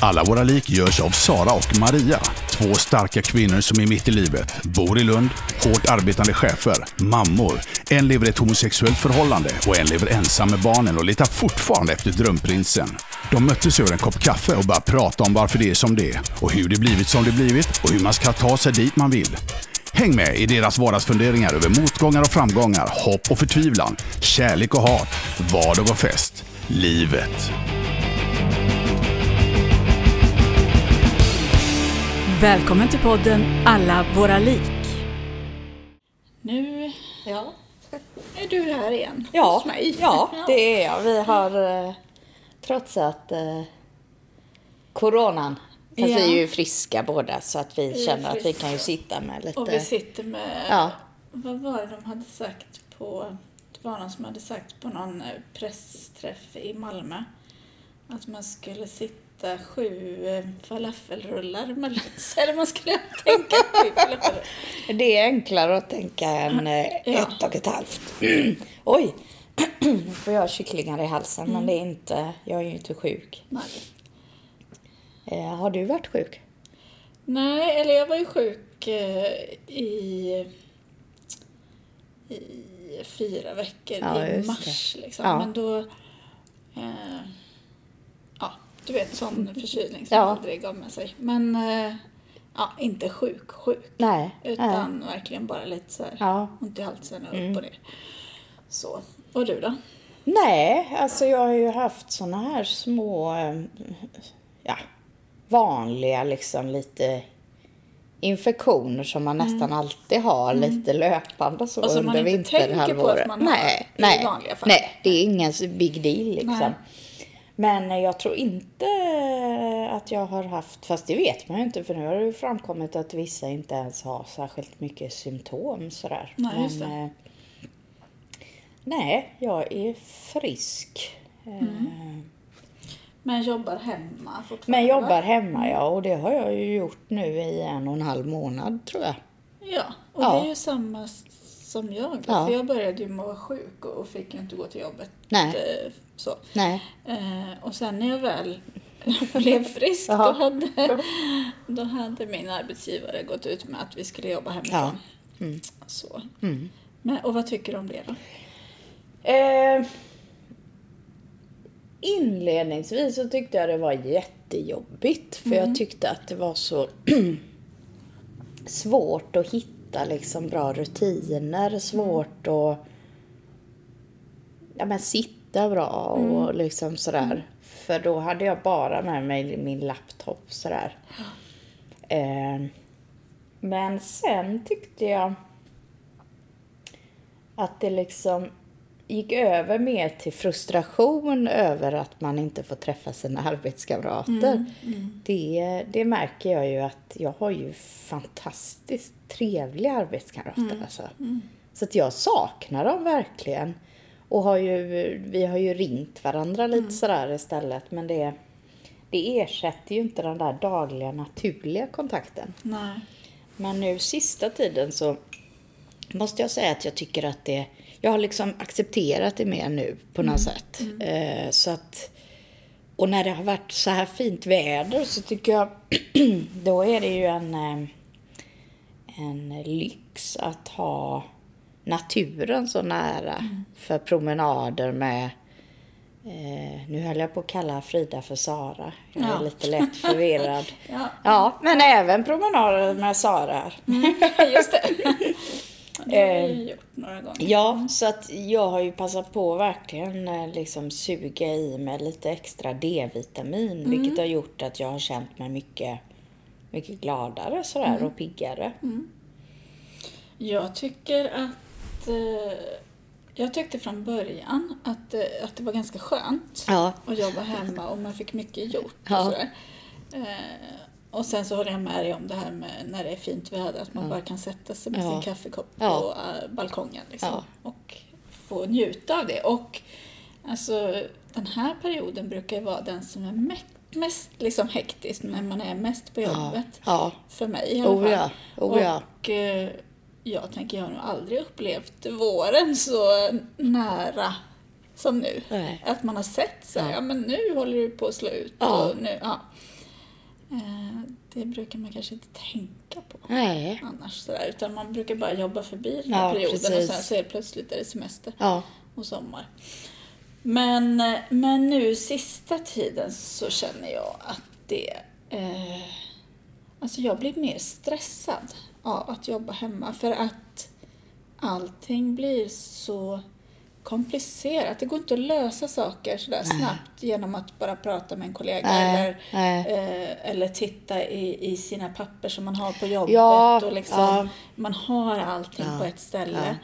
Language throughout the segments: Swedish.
Alla våra lik görs av Sara och Maria. Två starka kvinnor som är mitt i livet. Bor i Lund, hårt arbetande chefer, mammor. En lever i ett homosexuellt förhållande och en lever ensam med barnen och letar fortfarande efter drömprinsen. De möttes över en kopp kaffe och började prata om varför det är som det är och hur det blivit som det blivit och hur man ska ta sig dit man vill. Häng med i deras vardagsfunderingar över motgångar och framgångar, hopp och förtvivlan, kärlek och hat, vardag och fest. Livet. Välkommen till podden Alla våra lik. Nu Ja, är du här igen ja, hos mig. ja det är jag. Vi har eh, trotsat eh, coronan. Fast Ja. vi är ju friska båda så att vi är känner att vi kan ju sitta med lite... Och vi sitter med, Ja. vad var det de hade sagt på, det var någon som hade sagt på någon eh, pressträff i Malmö att man skulle sitta sju eh, falafelrullar mellan sig. Eller man skulle tänka sju falafelrullar. Det är enklare att tänka än eh, Ja. ett och ett halvt. Oj! Nu får jag kycklingar i halsen men Mm. det är inte, jag är ju inte sjuk. Nej. Eh, har du varit sjuk? Nej, eller jag var ju sjuk eh, i, i fyra veckor Ja, i mars. Liksom. Ja. Men då... Eh, du vet sån förkylning som Ja. aldrig gav med sig. Men eh, ja, inte sjuk, sjuk. Nej. Utan verkligen bara lite så här Ja. ont i halsen och Mm. upp och ner. Så. Och du då? Nej, alltså jag har ju haft såna här små, eh, ja, vanliga liksom lite infektioner som man nästan alltid har lite löpande så Mm. Och som man under inte tänker på att vinterhalvåret. man har nej, i nej, vanliga fall. nej, det är ingen big deal liksom. Nej. Men jag tror inte att jag har haft, fast det vet man ju inte för nu har det ju framkommit att vissa inte ens har särskilt mycket symptom sådär. Nej, just Men, det. eh, Nej, jag är frisk. Eh, Men jobbar hemma fortfarande? Men jobbar hemma ja, och det har jag ju gjort nu i en och en halv månad tror jag. Ja, och Ja. det är ju samma som jag. Ja. För jag började ju med att vara sjuk och fick ju inte gå till jobbet. Nej. eh, Så. Nej. Eh, och sen när jag väl blev frisk, då hade, då hade min arbetsgivare gått ut med att vi skulle jobba hemifrån. Mm. Så. Men, och vad tycker du om det då? Eh, inledningsvis så tyckte jag det var jättejobbigt för jag tyckte att det var så svårt att hitta liksom bra rutiner, svårt att ja, men sitta bra och liksom sådär. För då hade jag bara med mig min laptop sådär. Eh, men sen tyckte jag att det liksom gick över mer till frustration över att man inte får träffa sina arbetskamrater. Det, det märker jag ju att jag har ju fantastiskt trevliga arbetskamrater. Alltså. Så att jag saknar dem verkligen. Och har ju, vi har ju ringt varandra lite sådär istället. Men det, det ersätter ju inte den där dagliga naturliga kontakten. Nej. Men nu sista tiden så måste jag säga att jag tycker att det... Jag har liksom accepterat det mer nu på något sätt. Eh, så att... Och när det har varit så här fint väder så tycker jag... då är det ju en, eh, en lyx att ha naturen så nära. För promenader med... Eh, nu höll jag på att kalla Frida för Sara. Jag är Ja. lite lätt förvirrad. Ja, Ja, men även promenader med Sara. just det. det har jag ju gjort några gånger. Ja, så att jag har ju passat på att verkligen eh, liksom suga i mig lite extra D-vitamin, vilket har gjort att jag har känt mig mycket, mycket gladare sådär och piggare. Jag tycker att... Eh, jag tyckte från början att, eh, att det var ganska skönt Ja. att jobba hemma och man fick mycket gjort. Ja. Och, sådär. Och sen så håller jag med dig om det här med när det är fint väder, att man bara kan sätta sig med Ja. sin kaffekopp Ja. på eh, balkongen liksom, Ja. och få njuta av det. Och alltså, den här perioden brukar ju vara den som är mest, liksom hektisk, när man är mest på jobbet. Ja. För mig i alla Oh fall. ja, oh ja. Och eh, jag tänker, jag har nog aldrig upplevt våren så nära som nu. Nej. Att man har sett så här, ja. men nu håller du på att slå ut. Ja. Och nu, ja. Eh, det brukar man kanske inte tänka på Nej. annars. Sådär, utan man brukar bara jobba förbi den här Ja, perioden och precis. sen så är det plötsligt är det semester Ja. och sommar. Men, men nu sista tiden så känner jag att det... Eh, alltså jag blir mer stressad av att jobba hemma för att allting blir så komplicerat. Det går inte att lösa saker sådär snabbt genom att bara prata med en kollega Nej, eller, nej. eh, eller titta i, i sina papper som man har på jobbet. Ja, och liksom, ja. Man har allting Ja, på ett ställe.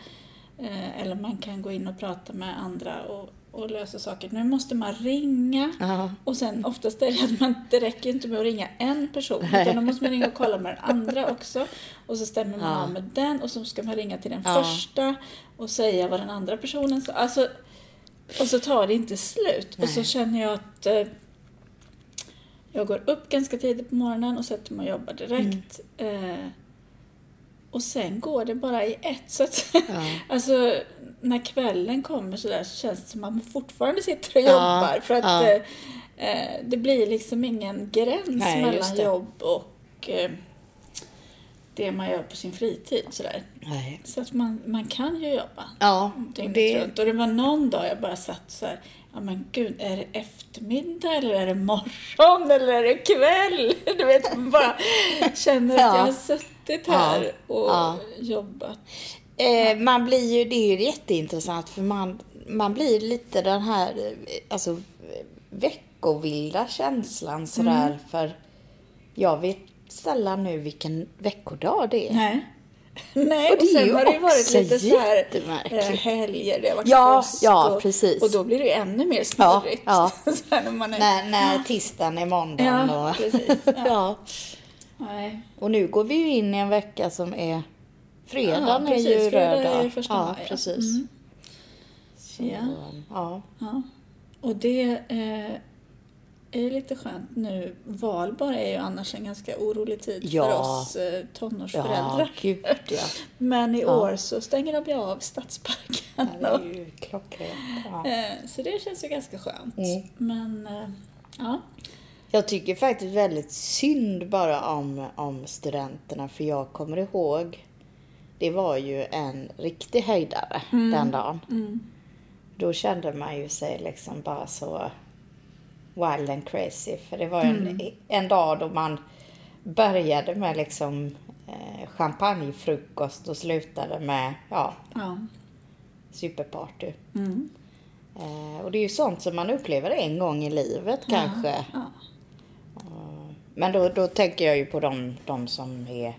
Eh, eller man kan gå in och prata med andra och, och lösa saker. Nu måste man ringa. Ja. Och sen oftast är det att man, det räcker inte med att ringa en person. Utan då måste man ringa och kolla med den andra också. Och så stämmer man Ja. av med den. Och så ska man ringa till den Ja. första. Och säga vad den andra personen sa. Alltså, och så tar det inte slut. Och så Nej. känner jag att eh, jag går upp ganska tidigt på morgonen och sätter mig och jobbar direkt. Eh, och sen går det bara i ett. Så att, Ja. alltså, när kvällen kommer så där så känns det som att man fortfarande sitter och Ja, jobbar. För att ja. eh, eh, det blir liksom ingen gräns Nej, mellan jobb och eh, det man gör på sin fritid. Sådär. Nej. Så att man, man kan ju jobba Ja, dygnet det, runt. Och det var någon dag jag bara satt så här, ja men gud, är det eftermiddag eller är det morgon eller är det kväll? Du vet, man bara känner att Ja. jag har suttit här Ja, och ja. jobbat. Eh, man blir ju, det är ju jätteintressant för man, man blir lite den här eh, alltså, veckovilda känslan sådär Mm. för jag vet sällan nu vilken veckodag det är. Nej. Nej, Och och, sen har det ju varit lite så här eh, helger, det har varit Ja, påsk ja, och, precis. och då blir det ju ännu mer snurrigt. Ja, när är, När, när tisdagen är måndagen Ja, och... precis. Ja. Ja. Nej. Och nu går vi ju in i en vecka som är... Fredagen Ja, är ju Fredag röd dag. första Ja, maj, ja. precis. Mm. Så, Ja. ja. Ja, och det eh, är lite skönt nu. Valborg är ju annars en ganska orolig tid Ja. för oss eh, Ja, tonårsföräldrar. gud ja. Men i Ja. år så stänger de ju av Stadsparken. Ja, Det är ju klockrent. Ja. Eh, Så det känns ju ganska skönt. Mm. Men eh, ja, Jag tycker faktiskt väldigt synd bara om, om studenterna för jag kommer ihåg det var ju en riktig höjdare den dagen. mm, Då kände man ju sig liksom bara så wild and crazy. För det var en, en dag då man började med liksom eh, champagnefrukost och slutade med ja, ja. superparty. Mm. Eh, och det är ju sånt som man upplever en gång i livet kanske. ja. Men då, då tänker jag ju på de, de som är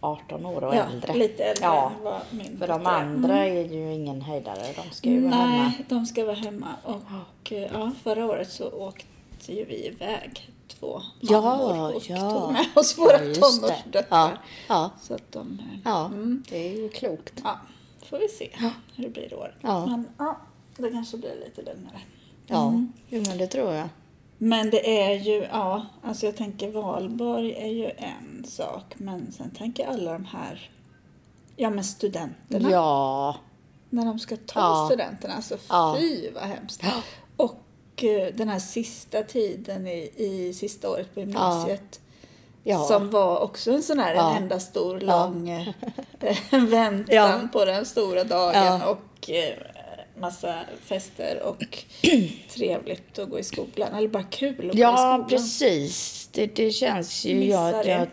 18 år och ja, äldre. lite äldre Ja, min För de andra är ju ingen höjdare. De ska ju vara hemma. Nej, de ska vara hemma. Och eh, ja, förra året så åkte ju vi iväg två mammor och ja. tog med oss våra Ja, tonårsdöttrar. Ja, ja. Så att de... eh, Ja, Mm. det är ju klokt. Ja, får vi se hur det blir i år. Ja. Men ja, det kanske blir lite lugnare. Ja, Mm. jo, men det tror jag. Men det är ju, ja, alltså jag tänker valborg är ju en sak. Men sen tänker jag alla de här, ja men studenterna. Ja, När de ska ta Ja. studenterna. Alltså Ja. fy vad hemskt. Och eh, den här sista tiden i, i sista året på gymnasiet. ja. Som var också en sån här en enda stor lång eh, väntan på den stora dagen. Och eh, massa fester och trevligt att gå i skolan. Eller bara kul att gå i ja skolan. precis. Det, det känns ju... Jag, det. jag,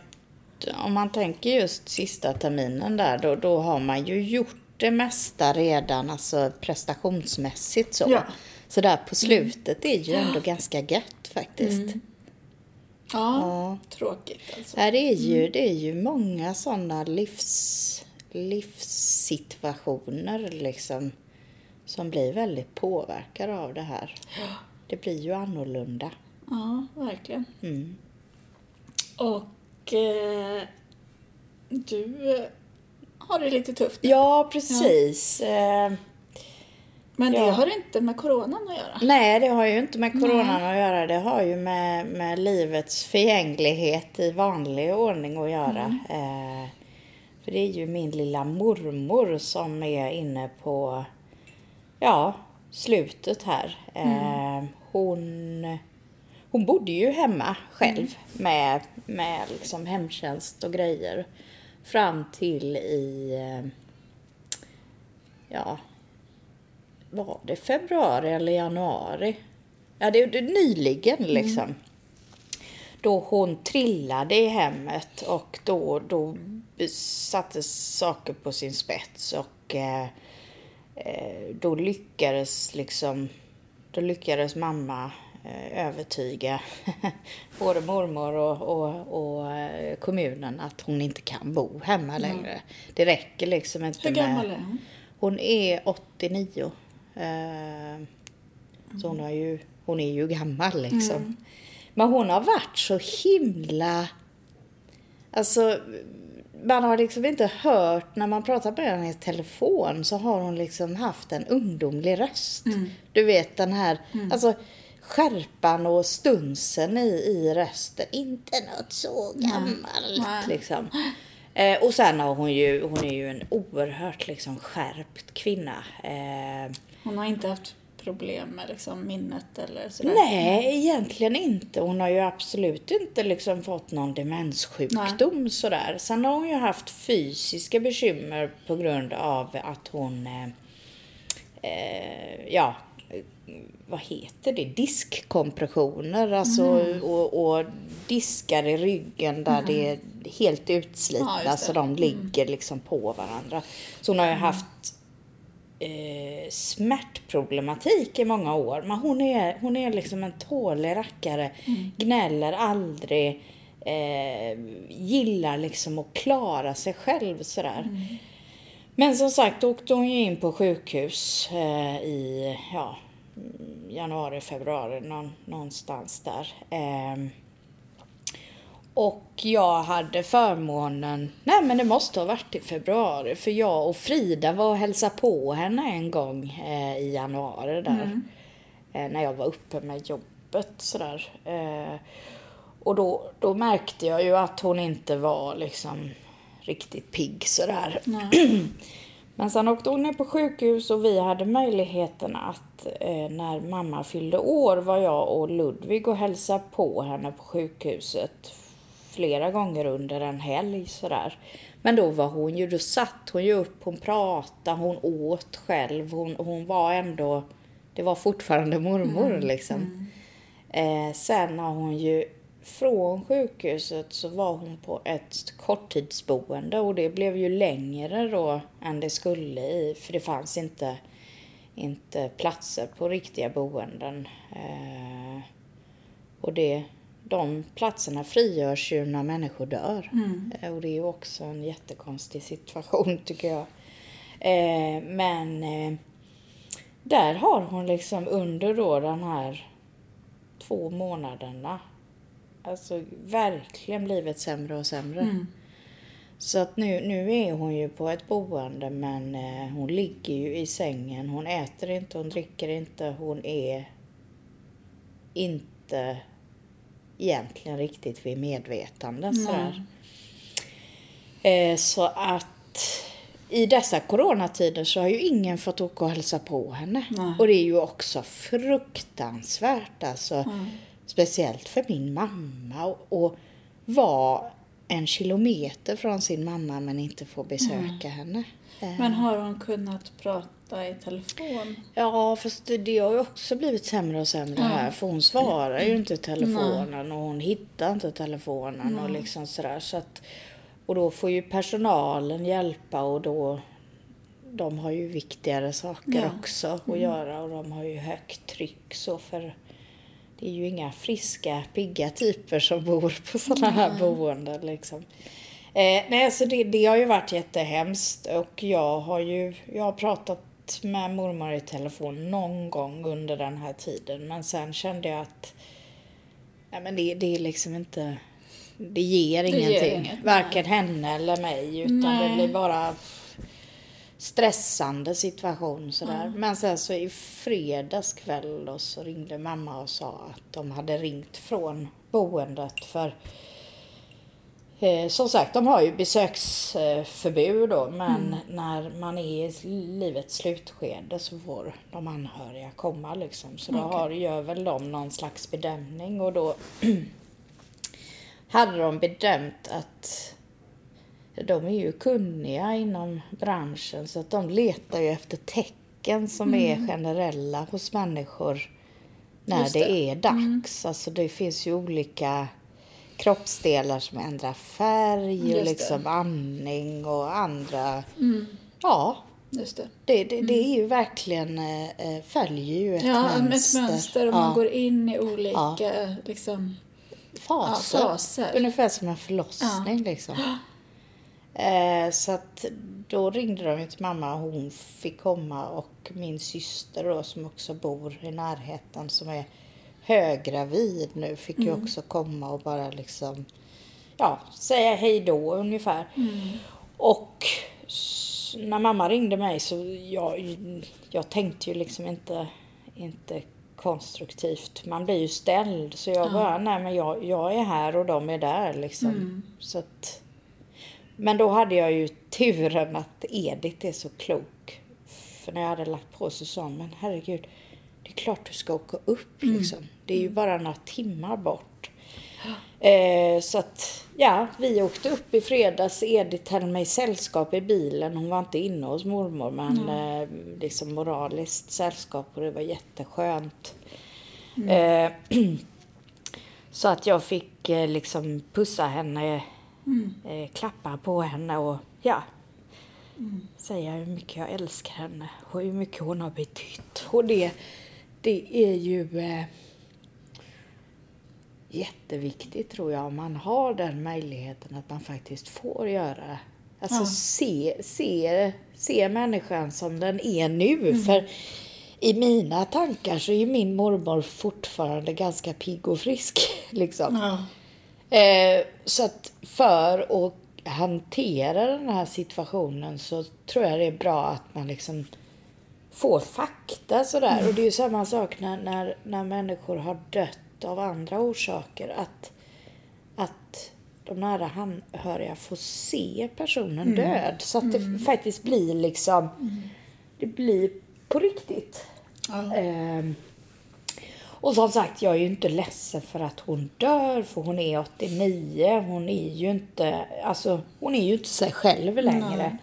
om man tänker just sista terminen där, då, då har man ju gjort det mesta redan, alltså prestationsmässigt så. Ja. Så där på slutet är ju ändå ganska gött faktiskt. Mm. Ja, Ja. tråkigt alltså. Här är ju, Mm. det är ju många sådana livs, livssituationer liksom som blir väldigt påverkade av det här. Det blir ju annorlunda. Ja, verkligen. Mm. Och eh, du eh, har det lite tufft. Ja, precis. Eh, Men det ja. har inte med coronan att göra. nej, det har ju inte med coronan att göra. Det har ju med, med livets förgänglighet i vanlig ordning att göra. Eh, för det är ju min lilla mormor som är inne på, ja, slutet här. Eh, hon, hon bodde ju hemma själv med, med liksom hemtjänst och grejer. Fram till i, eh, ja, var det februari eller januari? Ja, det är nyligen liksom. Då hon trillade i hemmet och då, då sattes saker på sin spets och eh, då lyckades liksom, då lyckades mamma eh, övertyga både mormor och, och, och eh, kommunen att hon inte kan bo hemma längre. Det räcker liksom inte Hur gammal med... är hon? Hon är 89. Eh, Så hon, har ju, hon är ju gammal liksom. Men hon har varit så himla... Alltså, man har liksom inte hört, när man pratar med henne i telefon så har hon liksom haft en ungdomlig röst. Du vet den här, alltså skärpan och stunsen i, i rösten. Inte något så gammalt Nej. liksom. Eh, och sen har hon ju, hon är ju en oerhört liksom skärpt kvinna. Eh, Hon har inte haft problem med liksom minnet eller sådär? Nej, egentligen inte. Hon har ju absolut inte liksom fått någon demenssjukdom sådär. Sen har hon ju haft fysiska bekymmer på grund av att hon, eh, eh, ja, vad heter det, diskkompressioner alltså, och, och diskar i ryggen där det är helt utslitna Ja, så de ligger liksom på varandra. Så hon har ju haft eh, smärtproblematik i många år. Men hon är, hon är liksom en tålig rackare. Gnäller aldrig. Eh, gillar liksom att klara sig själv sådär. Men som sagt åkte hon ju in på sjukhus eh, i ja, mm, januari, februari någon, någonstans där. Ehm, och jag hade förmånen, nej men det måste ha varit i februari, för jag och Frida var och hälsade på henne en gång eh, i januari där. Eh, när jag var uppe med jobbet sådär. Eh, och då, då märkte jag ju att hon inte var liksom riktigt pigg sådär. Men sen åkte hon ner på sjukhus och vi hade möjligheten att eh, när mamma fyllde år var jag och Ludvig och hälsade på henne på sjukhuset flera gånger under en helg sådär. Men då var hon ju, då satt hon ju upp, hon pratade, hon åt själv, hon, hon var ändå, det var fortfarande mormor liksom. Eh, sen har hon ju från sjukhuset så var hon på ett korttidsboende och det blev ju längre då än det skulle i, för det fanns inte, inte platser på riktiga boenden. Eh, och det, de platserna frigörs ju när människor dör. Eh, och det är ju också en jättekonstig situation tycker jag. Eh, men eh, där har hon liksom under då den här två månaderna alltså verkligen blivit sämre och sämre. Så att nu, nu är hon ju på ett boende men eh, hon ligger ju i sängen. Hon äter inte, hon dricker inte, hon är inte egentligen riktigt vid medvetande. Sådär. Eh, så att i dessa coronatider så har ju ingen fått åka och hälsa på henne. Nej. Och det är ju också fruktansvärt alltså. Speciellt för min mamma. Och, och vara en kilometer från sin mamma men inte få besöka henne. Eh, Men har hon kunnat prata i telefon? Ja, fast det, det har ju också blivit sämre och sämre här. För hon svarar ju inte telefonen och hon hittar inte telefonen och liksom sådär. Så att, och då får ju personalen hjälpa och då de har ju viktigare saker Ja. också att göra och de har ju högt tryck så för det är ju inga friska, pigga typer som bor på sådana här boenden liksom. Eh, nej, alltså det, det har ju varit jättehemskt och jag har ju jag har pratat med mormor i telefon någon gång under den här tiden men sen kände jag att nej, men det, det är liksom inte det ger ger ingenting. inget, Varken henne eller mig utan det Nej. blir bara stressande situation sådär. Men sen så i fredags kväll då så ringde mamma och sa att de hade ringt från boendet för Eh, som sagt, de har ju besöksförbud då, men när man är i livets slutskede så får de anhöriga komma liksom. Så då har, gör väl de någon slags bedömning och då hade de bedömt att de är ju kunniga inom branschen så att de letar ju efter tecken som är generella hos människor när det. det. är dags. Alltså det finns ju olika kroppsdelar som ändrar färg och det. liksom andning och andra. Ja, Just det. det, det, det är ju verkligen, eh, eh, följer ju ett Ja, mönster. ett mönster och Ja. man går in i olika liksom, faser. Ja, faser. Ungefär som en förlossning liksom. Eh, så att då ringde de till mamma och hon fick komma och min syster då som också bor i närheten som är höggravid nu fick ju också komma och bara liksom ja, säga hej då ungefär. Och s- när mamma ringde mig så jag, jag tänkte ju liksom inte, inte konstruktivt. Man blir ju ställd. Så jag bara, nej men jag, jag är här och de är där liksom. Så att, men då hade jag ju turen att Edith är så klok. För när jag hade lagt på så sa hon, men herregud, det är klart du ska åka upp liksom. Det är ju bara några timmar bort. Eh, så att, ja, vi åkte upp i fredags. Edith hade mig sällskap i bilen. Hon var inte inne hos mormor, men eh, liksom moraliskt sällskap och det var jätteskönt. Eh, så att jag fick eh, liksom pussa henne, eh, klappa på henne och ja, säga hur mycket jag älskar henne och hur mycket hon har betytt. Och det, det är ju eh, jätteviktigt tror jag om man har den möjligheten att man faktiskt får göra. Alltså se, se, se människan som den är nu. För i mina tankar så är min mormor fortfarande ganska pigg och frisk. Liksom. Ja. Eh, så att för att hantera den här situationen så tror jag det är bra att man liksom får fakta sådär. Och det är ju samma sak när, när, när människor har dött av andra orsaker. Att, att de nära anhöriga får se personen död. Så att det faktiskt blir liksom, det blir på riktigt. Ja. Och som sagt, jag är ju inte ledsen för att hon dör, för hon är 89. Hon är ju inte, alltså, hon är ju inte sig själv längre.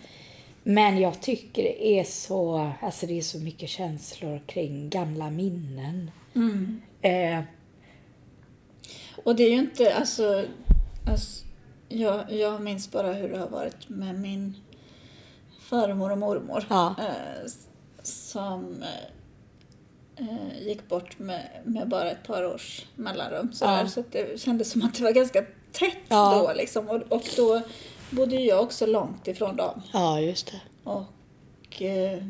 Men jag tycker det är så, alltså det är så mycket känslor kring gamla minnen. Eh, Och det är ju inte, alltså, alltså jag, jag minns bara hur det har varit med min farmor och mormor. Ja. Eh, som eh, gick bort med, med bara ett par års mellanrum. Så, Ja. så att det kändes som att det var ganska tätt Ja. då. Liksom. Och, och då bodde jag också långt ifrån dem. ja, just det. Och eh,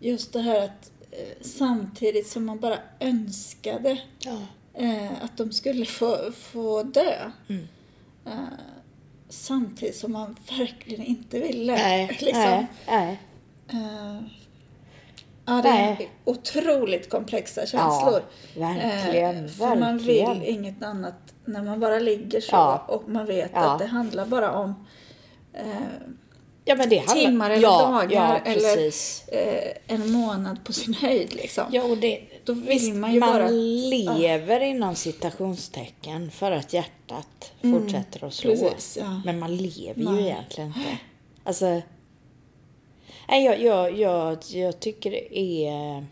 just det här att eh, samtidigt som man bara önskade Ja. eh, att de skulle få, få dö. Mm. Eh, samtidigt som man verkligen inte ville. Nej, liksom. nej, nej. Eh, ja, det är Nej. otroligt komplexa känslor. Ja, verkligen, Eh, för man verkligen. vill inget annat när man bara ligger så Ja. och man vet Ja. att det handlar bara om eh, Ja, men det handlar- timmar eller ja, dagar eller eh, en månad på sin höjd. Liksom. Ja, och det, Då vill visst, man ju man bara- lever inom citationstecken för att hjärtat fortsätter att slå. Mm, precis. Men man lever ju Nej. egentligen inte. Alltså, nej, jag, jag, jag, jag tycker det är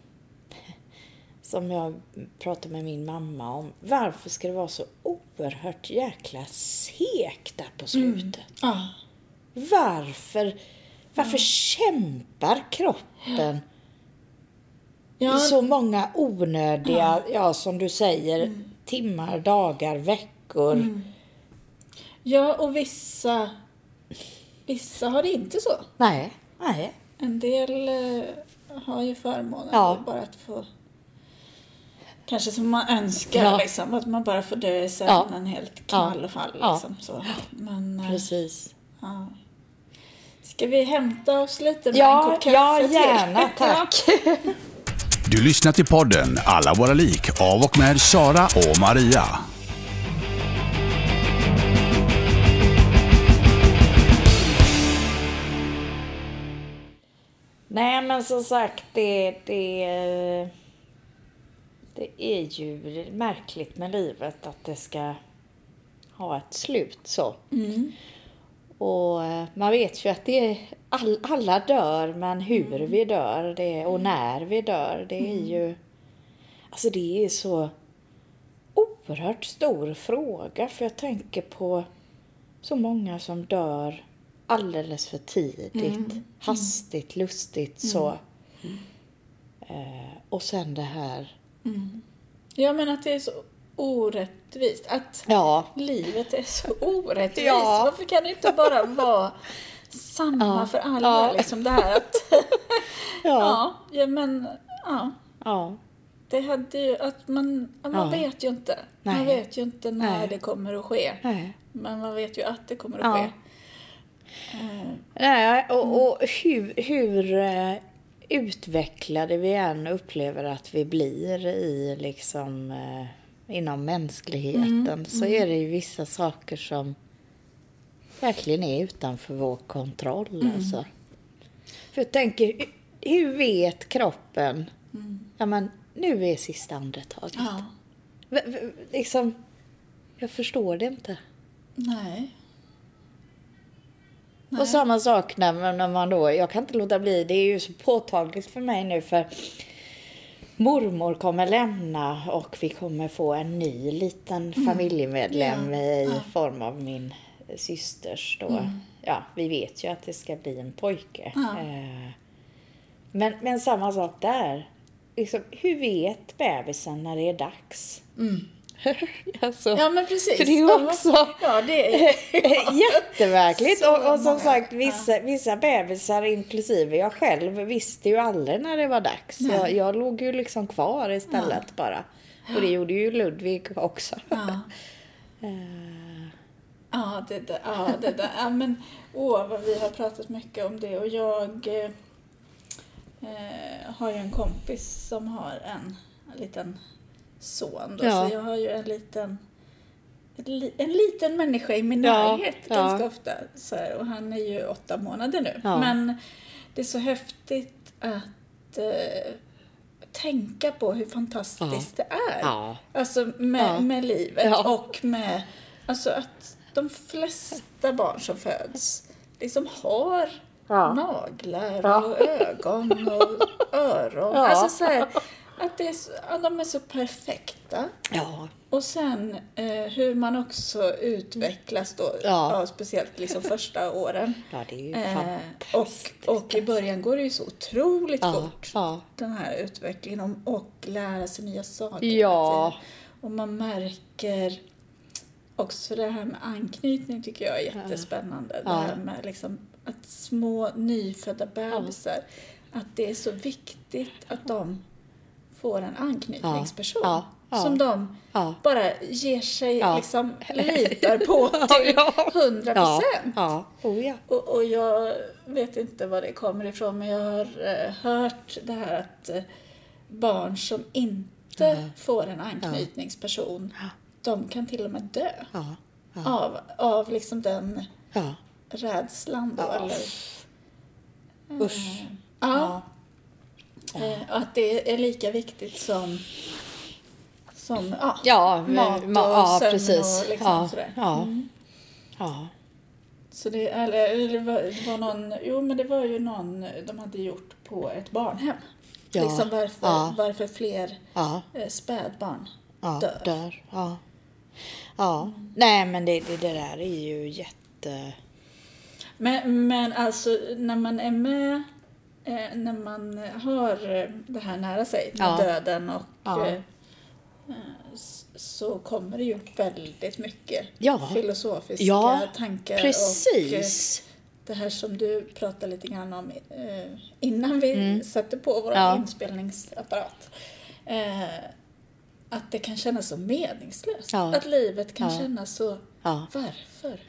som jag pratade med min mamma om. Varför ska det vara så oerhört jäkla segt där på slutet? Ja. Varför, varför kämpar kroppen Ja, i så många onödiga, ja som du säger, Mm. timmar, dagar, veckor. ja, och vissa, vissa har det inte så. Nej, nej. En del eh, har ju förmånen Ja. bara att få Kanske som man önskar Ja. liksom, att man bara får dö i Ja. sömnen helt knallfall. Ja. Liksom, så. Men, eh, Precis. ja. Ska vi hämta oss lite med en Ja, kopp kaffe ja till? gärna tack. Du lyssnar till podden Alla våra lik av och med Sara och Maria. Nej, men som sagt, det, det, det är ju märkligt med livet att det ska ha ett slut så. Och eh, man vet ju att det är, all, alla dör, men hur vi dör det, och när vi dör, det är ju... Alltså det är så oerhört stor fråga, för jag tänker på så många som dör alldeles för tidigt, hastigt, lustigt så. Eh, och sen det här... Ja, men att det är så orättvist. Att Ja, livet är så orättvist. Ja. Varför kan det inte bara vara samma Ja. för alla? Ja. Liksom det här att... ja, ja, men... Ja. ja. Det hade ju att man, man vet ju inte. Man Nej. vet ju inte när Nej. det kommer att ske. Nej. Men man vet ju att det kommer att ske. Nej, och, och hur, hur eh, utvecklade vi än upplever att vi blir i liksom eh, inom mänskligheten så är det ju vissa saker som verkligen är utanför vår kontroll. Alltså. För jag tänker, hu- hur vet kroppen, ja men nu är sista andetaget. ja. V- liksom, jag förstår det inte. Nej. Och samma sak när, när man då, jag kan inte låta bli, det är ju så påtagligt för mig nu för mormor kommer lämna och vi kommer få en ny liten familjemedlem Mm. Ja, i ja. Mm. form av min systers då. Ja, vi vet ju att det ska bli en pojke. Ja. Eh, Men, men samma sak där. Liksom, hur vet bebisen när det är dags? alltså. Ja, men precis. För det är Ja, också- Ja, det är... Jättemärkligt. Så Och, och som många. sagt, vissa, vissa bebisar, inklusive jag själv, visste ju aldrig när det var dags. Jag, jag låg ju liksom kvar istället bara. Och det gjorde ju Ludvig också. Ja. Eh, Ja, det där. Ja, det där. Ja, men åh, vad vi har pratat mycket om det. Och jag eh, eh, har ju en kompis som har en liten son. Då, Ja. Så jag har ju en liten en li- en liten människa i min Ja, närhet ja. ganska ofta. Så här, och han är ju åtta månader nu. Ja. Men det är så häftigt att eh, tänka på hur fantastiskt det är. Ja. Alltså med, Ja. med livet Ja. och med alltså att de flesta barn som föds liksom har Ja. naglar Ja. och ögon och öron. Ja. Alltså så här, att det är så, ja, de är så perfekta. ja. Och sen eh, hur man också utvecklas då, Ja. ja. speciellt liksom första åren. ja, det är ju Eh, fantastiskt. och, och i början går det ju så otroligt Ja, fort, ja. den här utvecklingen, om, och lära sig nya saker. Ja. Och man märker också det här med anknytning tycker jag är jättespännande. Ja. Det här med liksom att små nyfödda bebisar, att det är så viktigt att de får en anknytningsperson. Ja, ja, Som de ja. bara ger sig, Ja. liksom litar på till Ja. hundra Ja, procent. ja. Oh, ja. Och, och jag vet inte var det kommer ifrån, men jag har eh, hört det här att eh, barn som inte får en anknytningsperson, de kan till och med dö Ja. av, av liksom den Ja. rädslan då. Ja. Eller, Usch. ja. Eh, och att det är lika viktigt som, som ja, Ja, mat och ma- ja, sömn precis. och liksom Ja, sådär. ja. Mm. Ja. Så det, eller, eller det, var, det var någon, jo men det var ju någon de hade gjort på ett barnhem. Ja, Liksom varför, ja. varför fler Ja. eh, spädbarn dör. Dör. Ja. Ja. Nej, men det, det, det där är ju jätte... Men, men alltså när man är med, eh, när man har eh, det här nära sig med Ja. döden och Ja. eh, eh, så kommer det ju väldigt mycket Ja. filosofiska Ja, tankar och eh, Precis. det här som du pratade lite grann om innan vi satte på vår Mm. Ja. inspelningsapparat. Att det kan kännas så meningslöst. Ja. Att livet kan Ja. kännas så... Varför?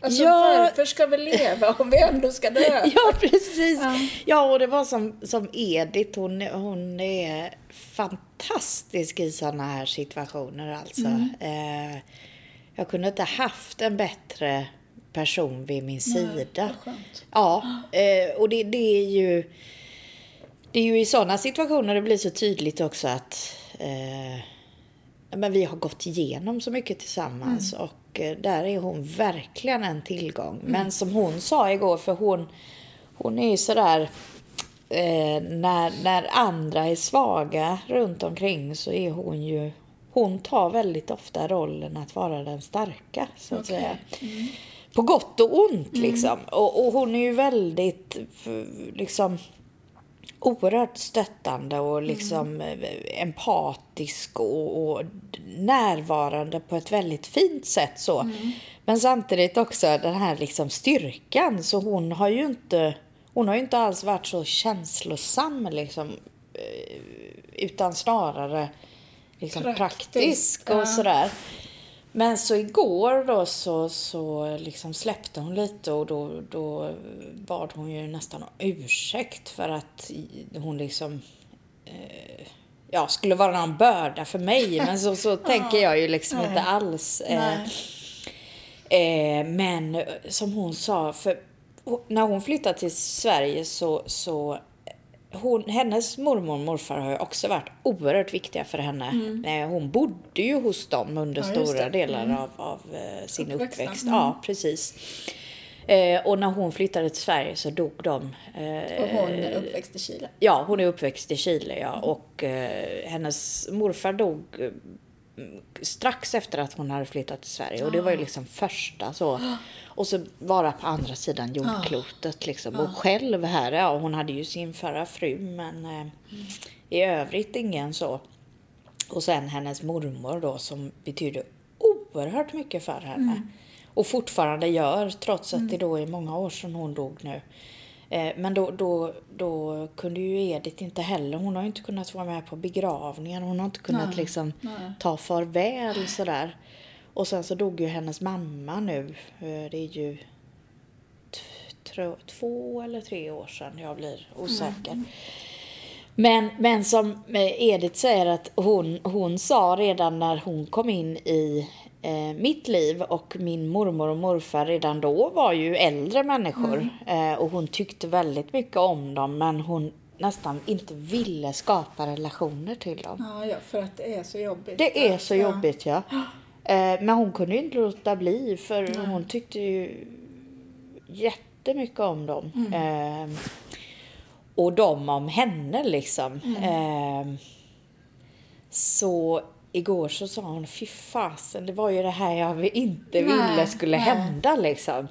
Alltså Ja. varför ska vi leva om vi ändå ska dö? Ja, precis. Ja. Ja, och det var som, som Edith, hon, hon är fantastisk i sådana här situationer alltså. Mm. Eh, jag kunde inte haft en bättre person vid min sida. skönt. Ja, eh, och det, det är ju... det är ju i sådana situationer det blir så tydligt också att eh, men vi har gått igenom så mycket tillsammans Mm. och eh, där är hon verkligen en tillgång. Men som hon sa igår, för hon, hon är ju sådär eh, när, när andra är svaga runt omkring så är hon ju hon tar väldigt ofta rollen att vara den starka så att Okej. säga. På gott och ont liksom. Och, och hon är ju väldigt f- liksom oerhört stöttande och liksom eh, empatisk och, och närvarande på ett väldigt fint sätt så. Men samtidigt också den här liksom styrkan så hon har ju inte hon har ju inte alls varit så känslosam liksom eh, utan snarare liksom Praktisk, praktisk och ja. sådär. Men så igår då så, så liksom släppte hon lite och då, då bad hon ju nästan om ursäkt för att hon liksom eh, ja, skulle vara någon börda för mig. Men så, så tänker jag ju liksom Nej. inte alls. Eh. Eh, men som hon sa, för när hon flyttade till Sverige så, så hon, hennes mormor och morfar har ju också varit oerhört viktiga för henne. Eh, hon bodde ju hos dem under Mm. Ja, stora delar av, av eh, sin Uppväxten. uppväxt. Mm. Ja, precis. Eh, och när hon flyttade till Sverige så dog de. Eh, Och hon är uppväxt i Chile. Ja, hon är uppväxt i Chile ja. Och eh, hennes morfar dog eh, strax efter att hon hade flyttat till Sverige. Och det var ju liksom första så. Och så vara på andra sidan jordklotet liksom. Och själv här, ja hon hade ju sin förra fru men eh, i övrigt ingen så. Och sen hennes mormor då som betydde oerhört mycket för henne. Och fortfarande gör trots att det då är många år sedan hon dog nu. Eh, Men då, då, då kunde ju Edith inte heller, hon har inte kunnat vara med på begravningen. Hon har inte kunnat Nej, liksom nej. ta farväl sådär. Och sen så dog ju hennes mamma nu. Eh, Det är ju två eller tre år sedan, jag blir osäker. Men, men som Edith säger att hon, hon sa redan när hon kom in i eh, mitt liv och min mormor och morfar redan då var ju äldre människor. Eh, och hon tyckte väldigt mycket om dem men hon nästan inte ville skapa relationer till dem. Ja, ja, för att det är så jobbigt. Det är så Ja. jobbigt ja. Eh, Men hon kunde ju inte låta bli för hon tyckte ju jättemycket om dem. Eh, Och de om henne liksom. Eh, Så igår så sa hon, fy fasen, det var ju det här jag inte ville Nej, skulle nej. hända liksom.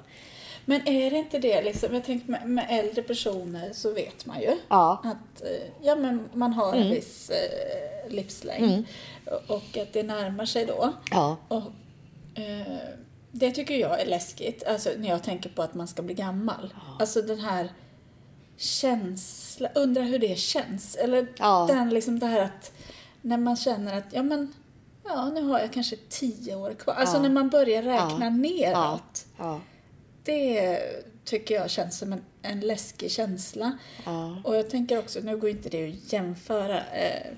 Men är det inte det liksom, jag tänker med, med äldre personer så vet man ju Ja. att eh, ja, men man har en viss eh, livslängd och- och att det närmar sig då. Ja. Och, eh, det tycker jag är läskigt, alltså när jag tänker på att man ska bli gammal. Alltså den här känslan, undrar hur det känns. Eller Ja. den liksom det här att när man känner att ja men ja nu har jag kanske tio år kvar. Alltså Ja. när man börjar räkna Ja. neråt. Ja. Det tycker jag känns som en, en läskig känsla. Och jag tänker också, nu går inte det att jämföra, eh,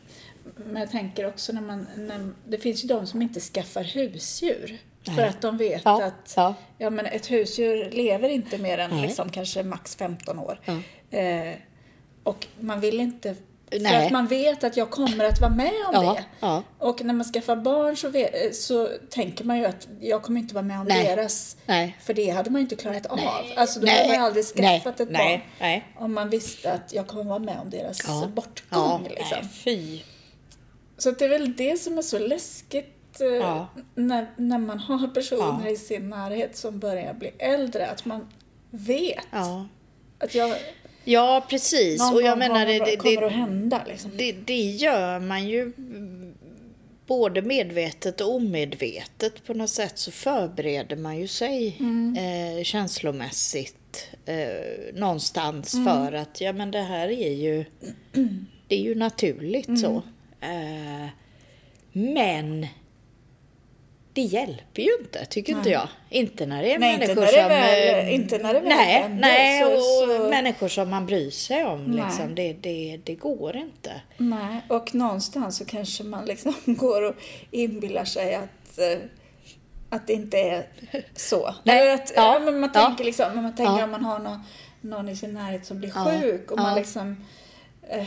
men jag tänker också när man, när, det finns ju de som inte skaffar husdjur. För att de vet att ja. men ett husdjur lever inte mer än Nej. liksom, kanske max 15 år. Eh, och man vill inte, för Nej. att man vet att jag kommer att vara med om Ja, det. ja. Och när man skaffar barn så, vet, så tänker man ju att jag kommer inte vara med om Nej. deras Nej. för det hade man ju inte klarat av. Alltså då Nej. hade man ju aldrig skaffat ett barn. Om man visste att jag kommer vara med om deras Ja. bortgång. Ja. liksom. Fy. Så det är väl det som är så läskigt eh, när, när man har personer i sin närhet som börjar bli äldre. Att man vet att jag, Ja, precis. någon och jag menar, det, kommer, det, kommer det, att hända. Liksom. det, det gör man ju både medvetet och omedvetet. På något sätt så förbereder man ju sig Mm. eh, känslomässigt eh, någonstans Mm. för att ja men det här är ju det är ju naturligt Mm. så. Eh, men det hjälper ju inte, tycker inte Nej. jag. Inte när det är Nej, inte människor när det som... väl- eh, inte när det väl nej, händer, nej, så- och så- människor som man bryr sig om. Nej. Liksom. Det, det, det går inte. Nej, och någonstans så kanske man liksom går och inbillar sig att, eh, att det inte är så. Nej, Eller att, ja, ja, men man ja. tänker liksom, men man tänker Ja. om man har någon, någon i sin närhet som blir Ja, sjuk och ja. man liksom eh,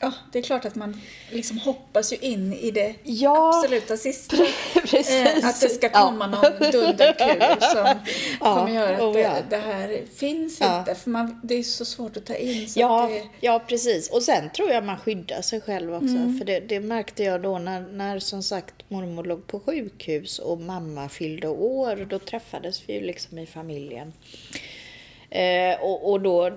Ja, det är klart att man liksom hoppas ju in i det Ja, absoluta sista. precis. Eh, att det ska komma någon dunderkur som Ja, kommer göra att oh det, ja. det här finns Ja. inte. För man, det är så svårt att ta in. Så Ja, det, ja, precis. Och sen tror jag man skyddar sig själv också. Mm. För det, det märkte jag då när, när som sagt mormor låg på sjukhus och mamma fyllde år. Då träffades vi ju liksom i familjen. Eh, och, och då,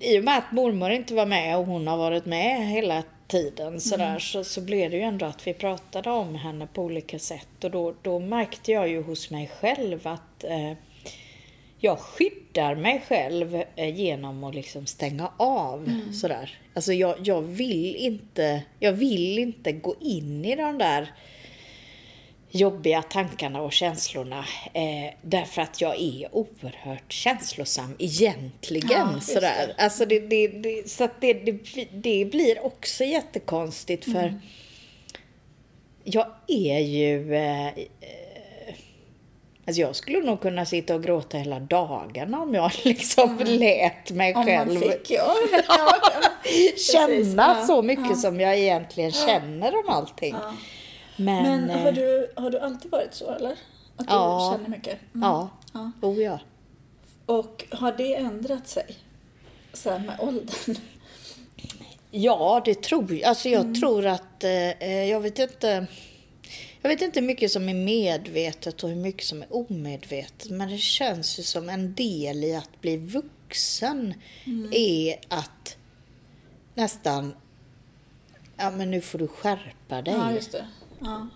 i och med att mormor inte var med och hon har varit med hela tiden sådär, Mm. så, så blev det ju ändå att vi pratade om henne på olika sätt. Och då, då märkte jag ju hos mig själv att eh, jag skyddar mig själv eh, genom att liksom stänga av sådär. Alltså jag, jag vill inte, jag vill inte gå in i de där jobbiga tankarna och känslorna eh, därför att jag är oerhört känslosam egentligen. Ja, sådär. det. Alltså det, det, det, så att det, det, blir också jättekonstigt för Mm. jag är ju eh, Alltså jag skulle nog kunna sitta och gråta hela dagarna om jag liksom lät mig Mm. om själv man fick, ja. känna Ja, så mycket ja. som jag egentligen känner om allting. Men, Men eh, har du, har du alltid varit så eller? Att du Ja. känner mycket? Mm. Ja, Ja. oh ja. Och har det ändrat sig? Så med åldern? Ja, det tror jag. Alltså jag Mm. tror att, eh, jag vet inte. Jag vet inte hur mycket som är medvetet och hur mycket som är omedvetet. Men det känns ju som en del i att bli vuxen Mm. är att nästan, ja men nu får du skärpa dig. Ja, just det. Ja.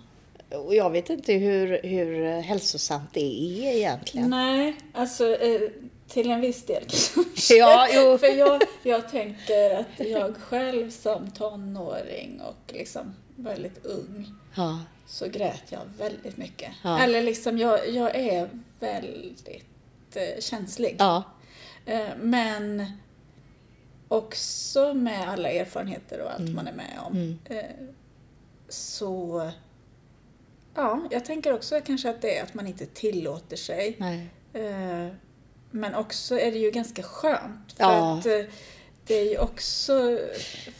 Och jag vet inte hur, hur hälsosamt det är egentligen. Nej, alltså eh, till en viss del kanske. Ja, jo. För jag, jag tänker att jag själv som tonåring och liksom väldigt ung Ja, så grät jag väldigt mycket. Ja. Eller liksom, jag, jag är väldigt eh, känslig. ja, Eh, men också med alla erfarenheter och allt Mm. man är med om. Eh, så ja, jag tänker också kanske att det är att man inte tillåter sig. Eh, Men också är det ju ganska skönt. För Ja. att eh, det är ju också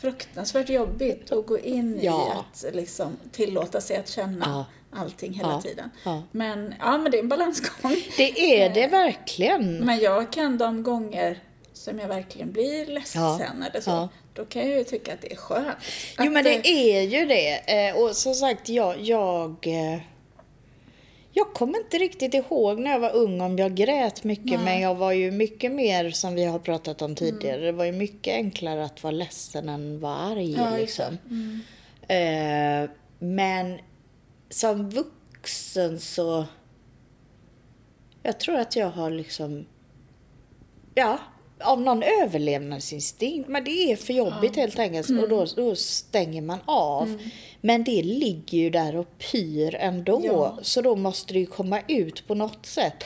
fruktansvärt jobbigt att gå in i Ja. att liksom tillåta sig att känna Ja. allting hela tiden. Men, ja, men det är en balansgång. Det är det verkligen. Men jag kan de gånger som jag verkligen blir ledsen eller så. Då kan jag ju tycka att det är skönt. Jo men det är ju det. Eh, Och som sagt, jag, jag, eh, jag kommer inte riktigt ihåg när jag var ung om jag grät mycket. Nej. Men jag var ju mycket mer, som vi har pratat om tidigare, det var ju mycket enklare att vara ledsen än vara arg. Ja, liksom. Mm. Eh, men som vuxen så... Jag tror att jag har liksom... Ja, av någon överlevnadsinstinkt. Men det är för jobbigt helt enkelt. Och då, då stänger man av. Men det ligger ju där och pyr ändå. Ja. Så då måste det ju komma ut på något sätt.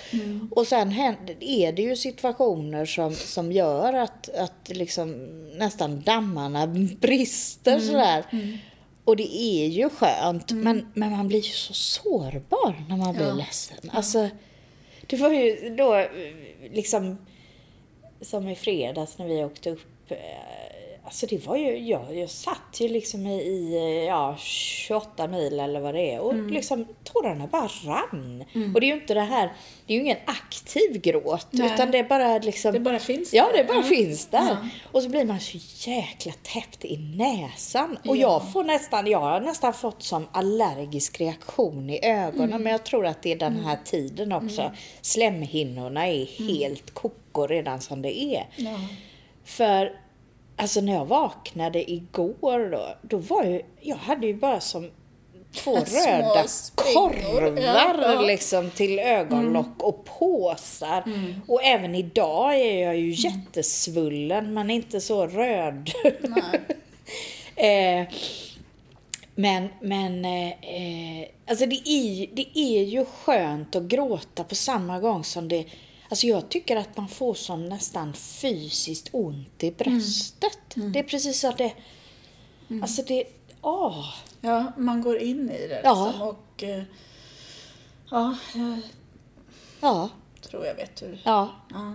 Och sen händer, är det ju situationer som, som gör att, att liksom nästan dammarna brister sådär. Och det är ju skönt, men, men man blir ju så sårbar när man blir Ja. ledsen. Alltså, det var ju då eh, liksom som i fredags när vi åkte upp. eh, Alltså det var ju, jag, jag satt ju liksom i, ja, 28 mil eller vad det är och Mm. liksom tårarna bara rann. Och det är ju inte det här, det är ju ingen aktiv gråt Nej. utan det är bara liksom Det bara finns Ja, där. det bara Ja. finns där. Ja. Och så blir man så jäkla täppt i näsan. Och Ja. jag får nästan, jag har nästan fått som allergisk reaktion i ögonen. Mm. Men jag tror att det är den här tiden också. Slemhinnorna är Mm. helt koko redan som det är. Ja. För alltså när jag vaknade igår då, då var ju, jag hade ju bara som två röda korvar Ja, ja. liksom till ögonlock och påsar. Och även idag är jag ju jättesvullen men inte så röd. Eh, men, men eh, eh, alltså det är, det är ju skönt att gråta på samma gång som det Alltså jag tycker att man får som nästan fysiskt ont i bröstet. Det är precis så att det... Alltså det... Åh! Ja, man går in i det Ja. liksom och eh, ja, jag Ja, tror jag vet hur. ja. Ja.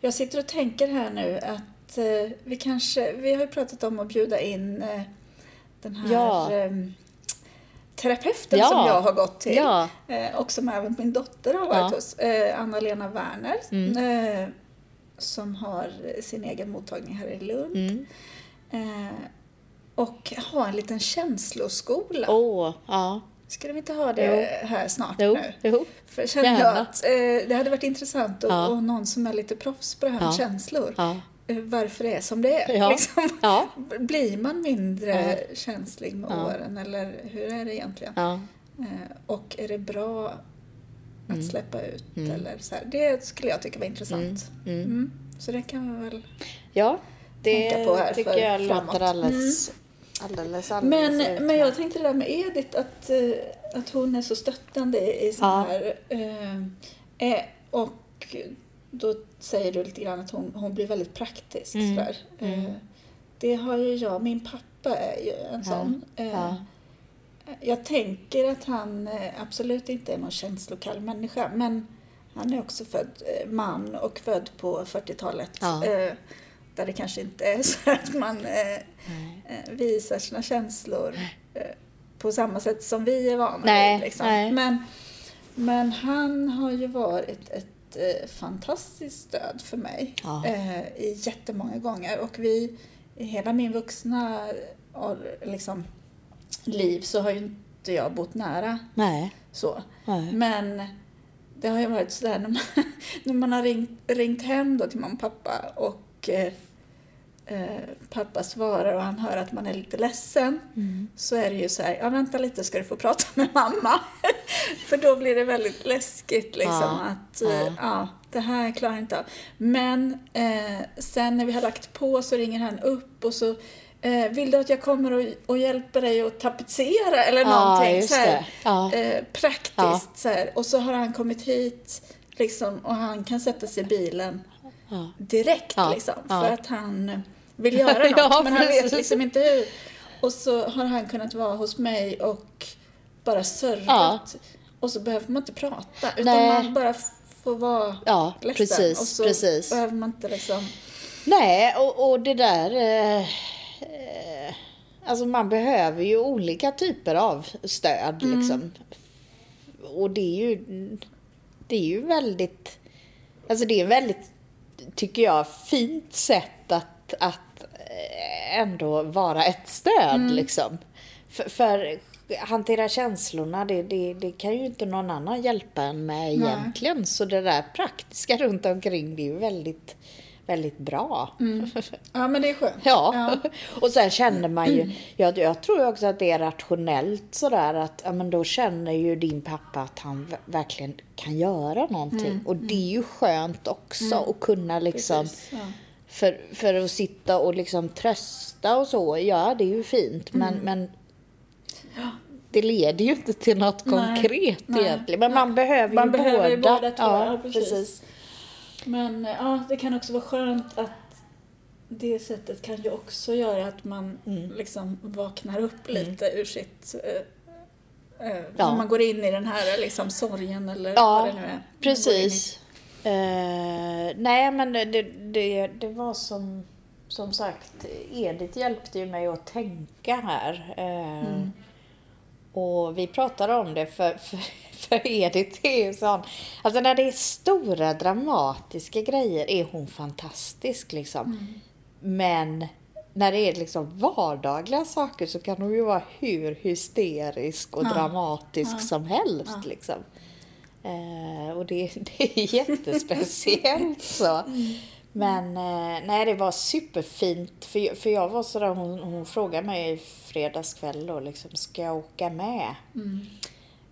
Jag sitter och tänker här nu att eh, vi kanske, vi har ju pratat om att bjuda in eh, den här Ja. eh, terapeuten Ja. som jag har gått till Ja. eh, och som även min dotter har varit Ja. hos, eh, Anna-Lena Werner, Mm. eh, som har sin egen mottagning här i Lund. Mm. Och ha en liten känsloskola. Åh, ja. Ska vi inte ha det här snart Jo, nu? jo. För jag jag Gärna. att eh, det hade varit intressant och, Ja. och någon som är lite proffs på det här med Ja. känslor. Ja. Varför det är som det är. Ja. Liksom. Ja. Blir man mindre känslig med Ja. åren eller hur är det egentligen? Ja. Eh, och är det bra att Mm. släppa ut eller så här? Det skulle jag tycka var intressant. Mm. Mm. Så det kan vi väl... Ja, det Tänka på här tycker för jag framåt. låter alldeles, alldeles, alldeles Men, utmärkt. men jag tänkte det där med Edith, att, eh, att hon är så stöttande i så Ja. här. Eh, eh, och då säger du lite grann att hon, hon blir väldigt praktisk. Mm. Sådär. Eh, det har ju jag, min pappa är ju en Ja. sån. Eh, Ja. Jag tänker att han eh, absolut inte är någon känslokall människa, men han är också född man och född på 40-talet. Ja. Där det kanske inte är så att man visar sina känslor på samma sätt som vi är vana vid. Liksom. Men, men han har ju varit ett eh, fantastiskt stöd för mig Ja. eh, jättemånga gånger. Och vi, i hela min vuxna år- liksom, liv så har ju inte jag bott nära Nej. så. Nej. Men det har ju varit sådär när man, när man har ringt, ringt hem då till mamma och pappa och eh, eh, pappa svarar och han hör att man är lite ledsen Mm. så är det ju så här, ja vänta lite ska du få prata med mamma. För då blir det väldigt läskigt liksom Ja, att eh, ja. ja. det här klarar jag inte av. Men eh, sen när vi har lagt på så ringer han upp och så eh, vill du att jag kommer och, och hjälper dig att tapetsera eller Ja, någonting så här. Ja. eh, praktiskt Ja. så här. Och så har han kommit hit liksom, och han kan sätta sig i bilen Ja. direkt Ja, liksom, ja. för att han vill göra något Ja, men han vet liksom inte hur. Och så har han kunnat vara hos mig och bara Ja. och så behöver man inte prata utan Nej. man bara får vara Ja, ledsen precis, och så precis. behöver man inte liksom Nej, och, och det där... Eh, eh, alltså man behöver ju olika typer av stöd Mm. liksom. Och det är ju... Det är ju väldigt... Alltså det är väldigt, tycker jag, fint sätt att, att ändå vara ett stöd Mm. liksom. För, för hantera känslorna, det, det, det kan ju inte någon annan hjälpa en med egentligen. Så det där praktiska runt omkring, det är ju väldigt, väldigt bra. Ja men det är skönt. Ja. och sen känner man ju, jag, jag tror också att det är rationellt sådär att, ja men då känner ju din pappa att han verkligen kan göra någonting. Och det är ju skönt också att kunna liksom, Precis, ja. För, för att sitta och liksom trösta och så, ja det är ju fint men, men det leder ju inte till något Nej, konkret nej, egentligen. Men nej. man behöver Man ju behöver båda. båda två, ja, ja, precis. precis. Men ja, det kan också vara skönt att det sättet kan ju också göra att man Mm. liksom vaknar upp lite ur sitt... Eh, eh, Ja. När man går in i den här liksom sorgen eller Ja, vad det nu är. Precis. Eh, nej, men det, det, det, var som, som sagt, Edith hjälpte ju mig att tänka här. Eh, Och vi pratade om det för, för, för Edith är ju sån, alltså när det är stora dramatiska grejer är hon fantastisk liksom. Men när det är liksom vardagliga saker så kan hon ju vara hur hysterisk och Ja. dramatisk Ja. som helst Ja. liksom. Eh, och det, det är jättespeciellt så. Men eh, nej, det var superfint. För, för jag var sådär, hon, hon frågade mig i fredagskväll då, liksom, ska jag åka med?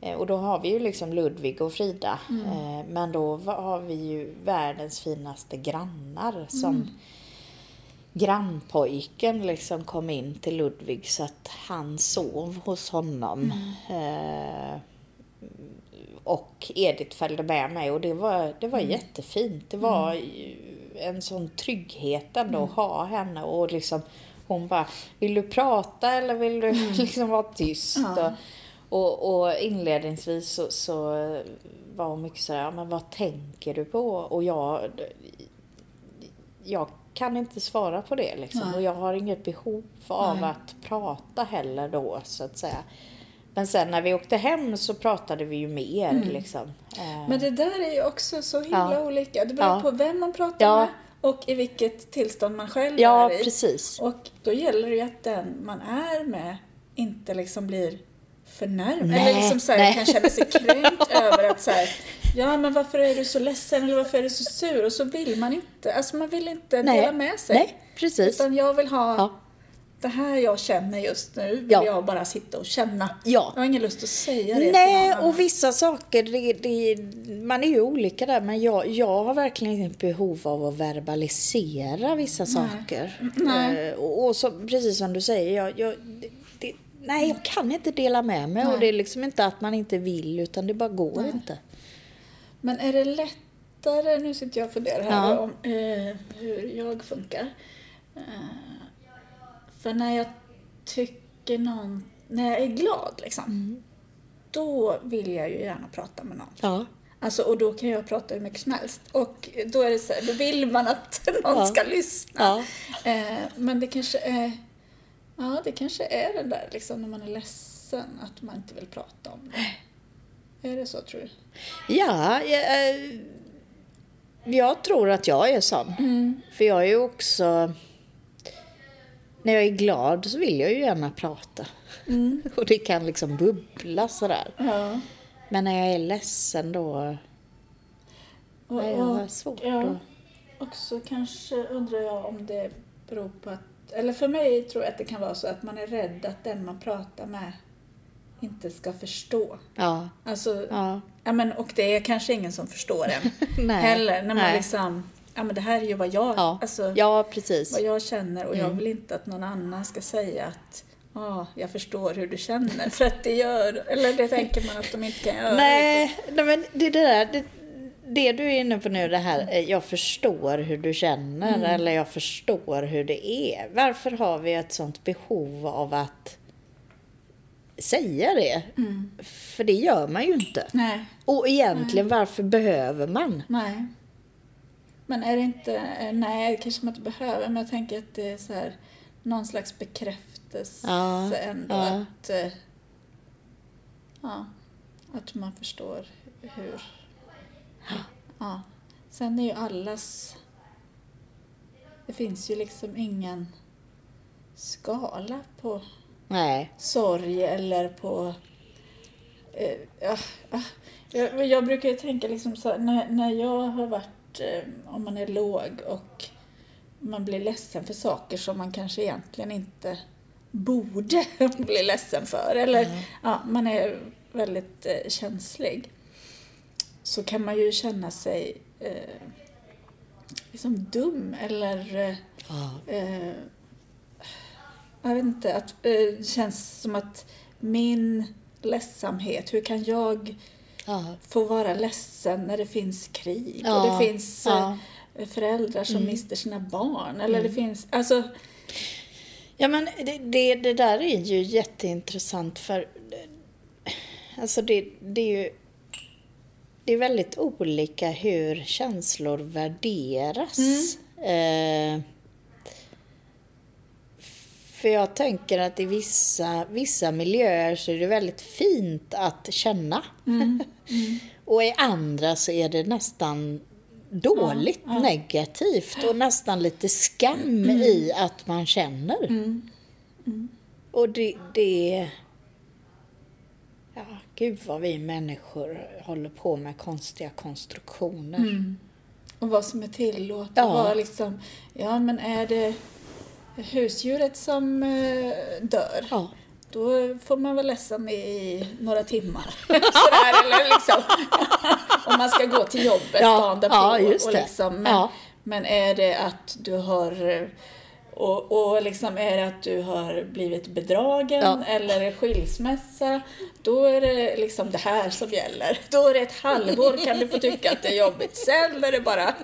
Eh, och då har vi ju liksom Ludvig och Frida. Eh, men då har vi ju världens finaste grannar som grannpojken liksom kom in till Ludvig så att han sov hos honom. Eh, och Edith följde med mig och det var, det var jättefint. Det var ju en sån trygghet ändå att ha henne och liksom hon bara, vill du prata eller vill du liksom vara tyst? Ja. Och, och, inledningsvis så, så var hon mycket sådär, "Ja, men vad tänker du på? Och jag, jag kan inte svara på det liksom. Och jag har inget behov av Nej. att prata heller då, så att säga. Men sen när vi åkte hem så pratade vi ju mer liksom. Eh, Mm. Men det där är ju också så himla Ja. olika. Det beror Ja. på vem man pratar Ja. med och i vilket tillstånd man själv ja, är i. precis. Och då gäller det ju att den man är med inte liksom blir förnärmad. Eller liksom så här, kan känna sig kränkt över att så här, ja men varför är du så ledsen eller varför är du så sur? Och så vill man inte, alltså man vill inte Nej. dela med sig. Nej, precis. Utan jag vill ha. Det här jag känner just nu, vill Ja. jag bara sitta och känna. Ja. Jag har ingen lust att säga det till Nej, någon annan. och vissa saker, det, det, man är ju olika där, men jag, jag har verkligen inget behov av att verbalisera vissa saker. Nej. Eh, och, och så, precis som du säger, jag, jag, det, nej, jag kan inte dela med mig. Och Nej. det är liksom inte att man inte vill, utan det bara går inte. Men är det lättare, nu sitter jag och funderar här Ja. om eh, hur jag funkar. Eh, för när jag tycker någon, när jag är glad liksom, Mm. då vill jag ju gärna prata med någon. Ja. Alltså, och då kan jag prata hur mycket som helst. Och då är det så här, då vill man att någon Ja. ska lyssna. Ja. Eh, men det kanske är, ja det kanske är det där liksom när man är ledsen, att man inte vill prata om det. Är det så tror du? Ja, jag, eh, jag tror att jag är sån. Mm. För jag är ju också... När jag är glad så vill jag ju gärna prata. Mm. Och det kan liksom bubbla sådär. Ja. Men när jag är ledsen då... Och, jag har svårt ja, att... Också kanske undrar jag om det beror på att, eller för mig tror jag att det kan vara så att man är rädd att den man pratar med inte ska förstå. Ja. Alltså, ja. Ja. men, och det är kanske ingen som förstår en heller. När man Nej. liksom, ja men det här är ju vad jag, Ja. alltså, ja, precis. vad jag känner och jag Mm. vill inte att någon annan ska säga att Ja, jag förstår hur du känner. För att det gör, eller det tänker man att de inte kan göra. Nej, nej, men det där... Det, det du är inne på nu, det här, eh, jag förstår hur du känner Mm. eller jag förstår hur det är. Varför har vi ett sånt behov av att säga det? Mm. För det gör man ju inte. Nej, Och egentligen, varför behöver man? nej. Men är det inte, eh, nej det kanske man inte behöver, men jag tänker att det är så här någon slags bekräftelse Ja, ändå ja. att, eh, ja, att man förstår hur, ja. Sen är ju allas, det finns ju liksom ingen skala på Nej. sorg eller på... Eh, ja, ja. jag, jag brukar ju tänka liksom så här, när, när jag har varit, om man är låg och man blir ledsen för saker som man kanske egentligen inte borde bli ledsen för. Eller ja, man är väldigt eh, känslig. Så kan man ju känna sig eh, liksom dum eller eh, eh, jag vet inte, att eh, känns som att min ledsamhet, hur kan jag Ja. få vara ledsen när det finns krig och Ja, det finns ja. eh, föräldrar som mister sina barn eller det finns, alltså Ja, men det, det, det där är ju jätteintressant för alltså det, det är ju det är väldigt olika hur känslor värderas. Eh, för jag tänker att i vissa, vissa miljöer så är det väldigt fint att känna. och i andra så är det nästan dåligt negativt och nästan lite skam i att man känner. Och det, det... Ja, gud vad vi människor håller på med konstiga konstruktioner. och vad som är tillåtet. Ja. Vad liksom, ja men är det husdjuret som eh, dör Ja. Då får man vara ledsen i några timmar. Sådär, eller liksom, om man ska gå till jobbet Ja, dagen därpå. ja, och liksom, men, Ja. men är det att du har och, och liksom är det att du har blivit bedragen Ja. eller skilsmässa, då är det liksom det här som gäller. Då är det ett halvår kan du få tycka att det är jobbigt. Sen är det bara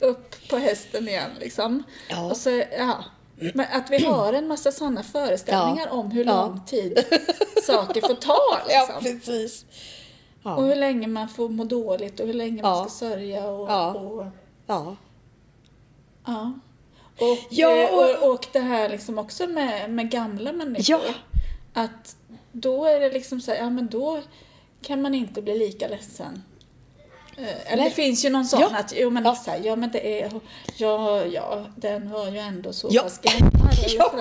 upp på hästen igen liksom. Och så, ja. Men att vi har en massa sådana föreställningar om hur Ja. lång tid saker får ta. Liksom. precis. Ja. Och hur länge man får må dåligt och hur länge Ja. man ska sörja. Och, Ja. och, ja. ja. Och, Ja, eh, och- och, och det här liksom också med, med gamla människor. Ja. Att då är det liksom så här, ja men då kan man inte bli lika ledsen. Eh, Eller Nej. det finns ju någon sån Ja. att, jo men Ja. så här, ja men det är, ja, ja, den var ju ändå så Ja. pass gammal. Ja.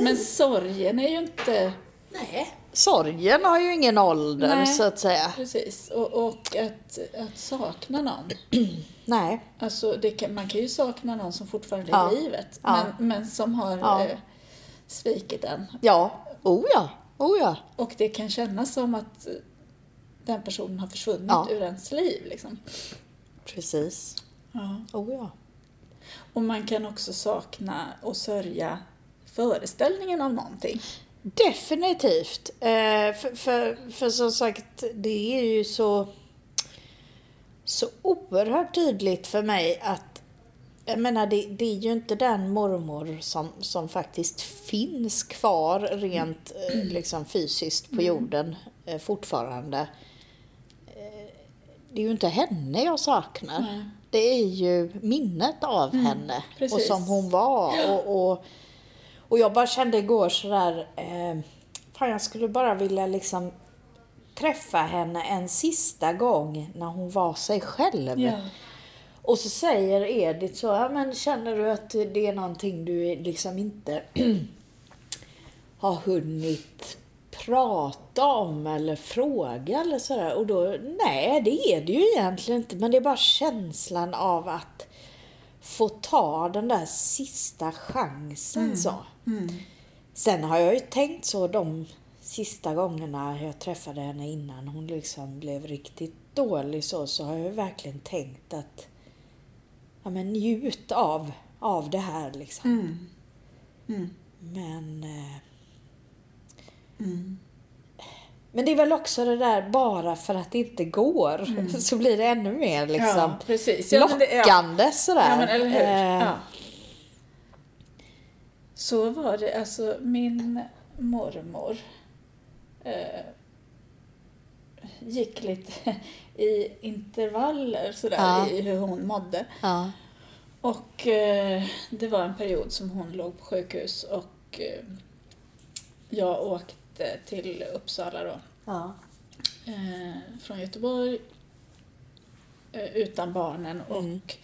Men sorgen är ju inte, Nej. Sorgen har ju ingen ålder Nej. så att säga. precis, och, och att, att sakna någon. Nej. Alltså det kan, man kan ju sakna någon som fortfarande är Ja. i livet, Ja. men, men som har Ja. eh, svikit en. Ja. Oh ja. Oh ja. Och det kan kännas som att den personen har försvunnit Ja. ur ens liv. Liksom. Precis. Ja. Oh ja. Och man kan också sakna och sörja föreställningen av någonting. Definitivt. Eh, för, för, för som sagt, det är ju så, så oerhört tydligt för mig att jag menar, det, det är ju inte den mormor som, som faktiskt finns kvar rent eh, liksom fysiskt på jorden eh, fortfarande. Det är ju inte henne jag saknar. Nej. Det är ju minnet av henne och precis. som hon var. Och, och, och jag bara kände igår sådär, eh, fan jag skulle bara vilja liksom träffa henne en sista gång när hon var sig själv. Och så säger Edith så, ja, men känner du att det är någonting du liksom inte har hunnit prata om eller fråga eller sådär. Och då, nej det är det ju egentligen inte. Men det är bara känslan av att få ta den där sista chansen så. Sen har jag ju tänkt så de sista gångerna jag träffade henne innan hon liksom blev riktigt dålig så, så har jag verkligen tänkt att ja men njut av, av det här liksom. Men men det är väl också det där bara för att det inte går så blir det ännu mer liksom Ja, precis. Ja, lockande sådär. Ja, hur. Eh, Ja. Så var det. Alltså min mormor eh, gick lite i intervaller sådär Ja. i hur hon mådde. ja. Och eh, det var en period som hon låg på sjukhus och eh, jag åkte till Uppsala då Ja. eh, från Göteborg eh, utan barnen och,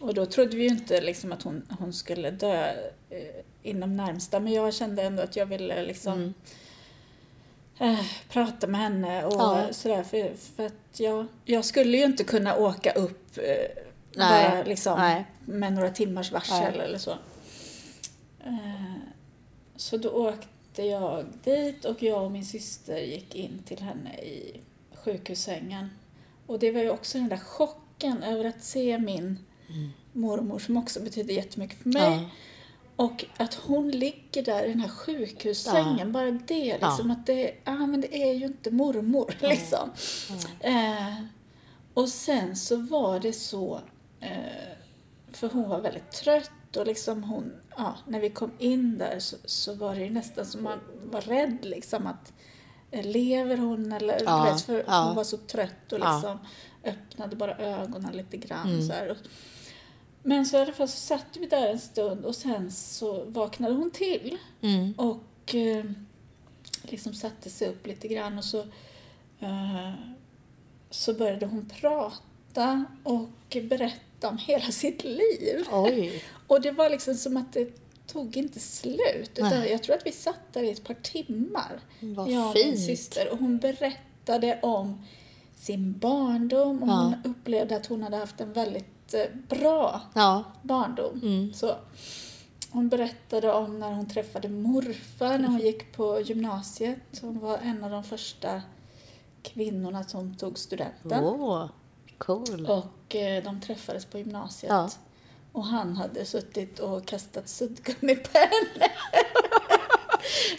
och då trodde vi ju inte liksom att hon, hon skulle dö eh, inom närmsta men jag kände ändå att jag ville liksom eh, prata med henne och Ja. sådär för, för att jag, jag skulle ju inte kunna åka upp eh, Nej, bara liksom nej. med några timmars varsel Nej. eller så. Eh, så då åkte jag dit och jag och min syster gick in till henne i sjukhussängen. Och det var ju också den där chocken över att se min mormor som också betyder jättemycket för mig. Ja. Och att hon ligger där i den här sjukhussängen, Ja. bara det liksom att det, ah, men det är ju inte mormor liksom. Eh, och sen så var det så, eh, för hon var väldigt trött och liksom hon, ja, när vi kom in där så, så var det ju nästan som man var rädd liksom att eh, lever hon eller Ja, vet, för ja. hon var så trött och Ja. liksom öppnade bara ögonen lite grann så här. Men så i alla fall så satt vi där en stund och sen så vaknade hon till Mm. och eh, liksom satte sig upp lite grann och så, eh, så började hon prata och berätta om hela sitt liv. Oj. Och det var liksom som att det tog inte slut. Utan Nej. jag tror att vi satt där i ett par timmar. Vad jag och min fint. syster. Och hon berättade om sin barndom och Ja. hon upplevde att hon hade haft en väldigt eh, bra Ja. barndom. Mm. Så. Hon berättade om när hon träffade morfar när hon gick på gymnasiet. Hon var en av de första kvinnorna som tog studenten. Åh, cool. Och eh, de träffades på gymnasiet. Ja. Och han hade suttit och kastat suddgummi på henne.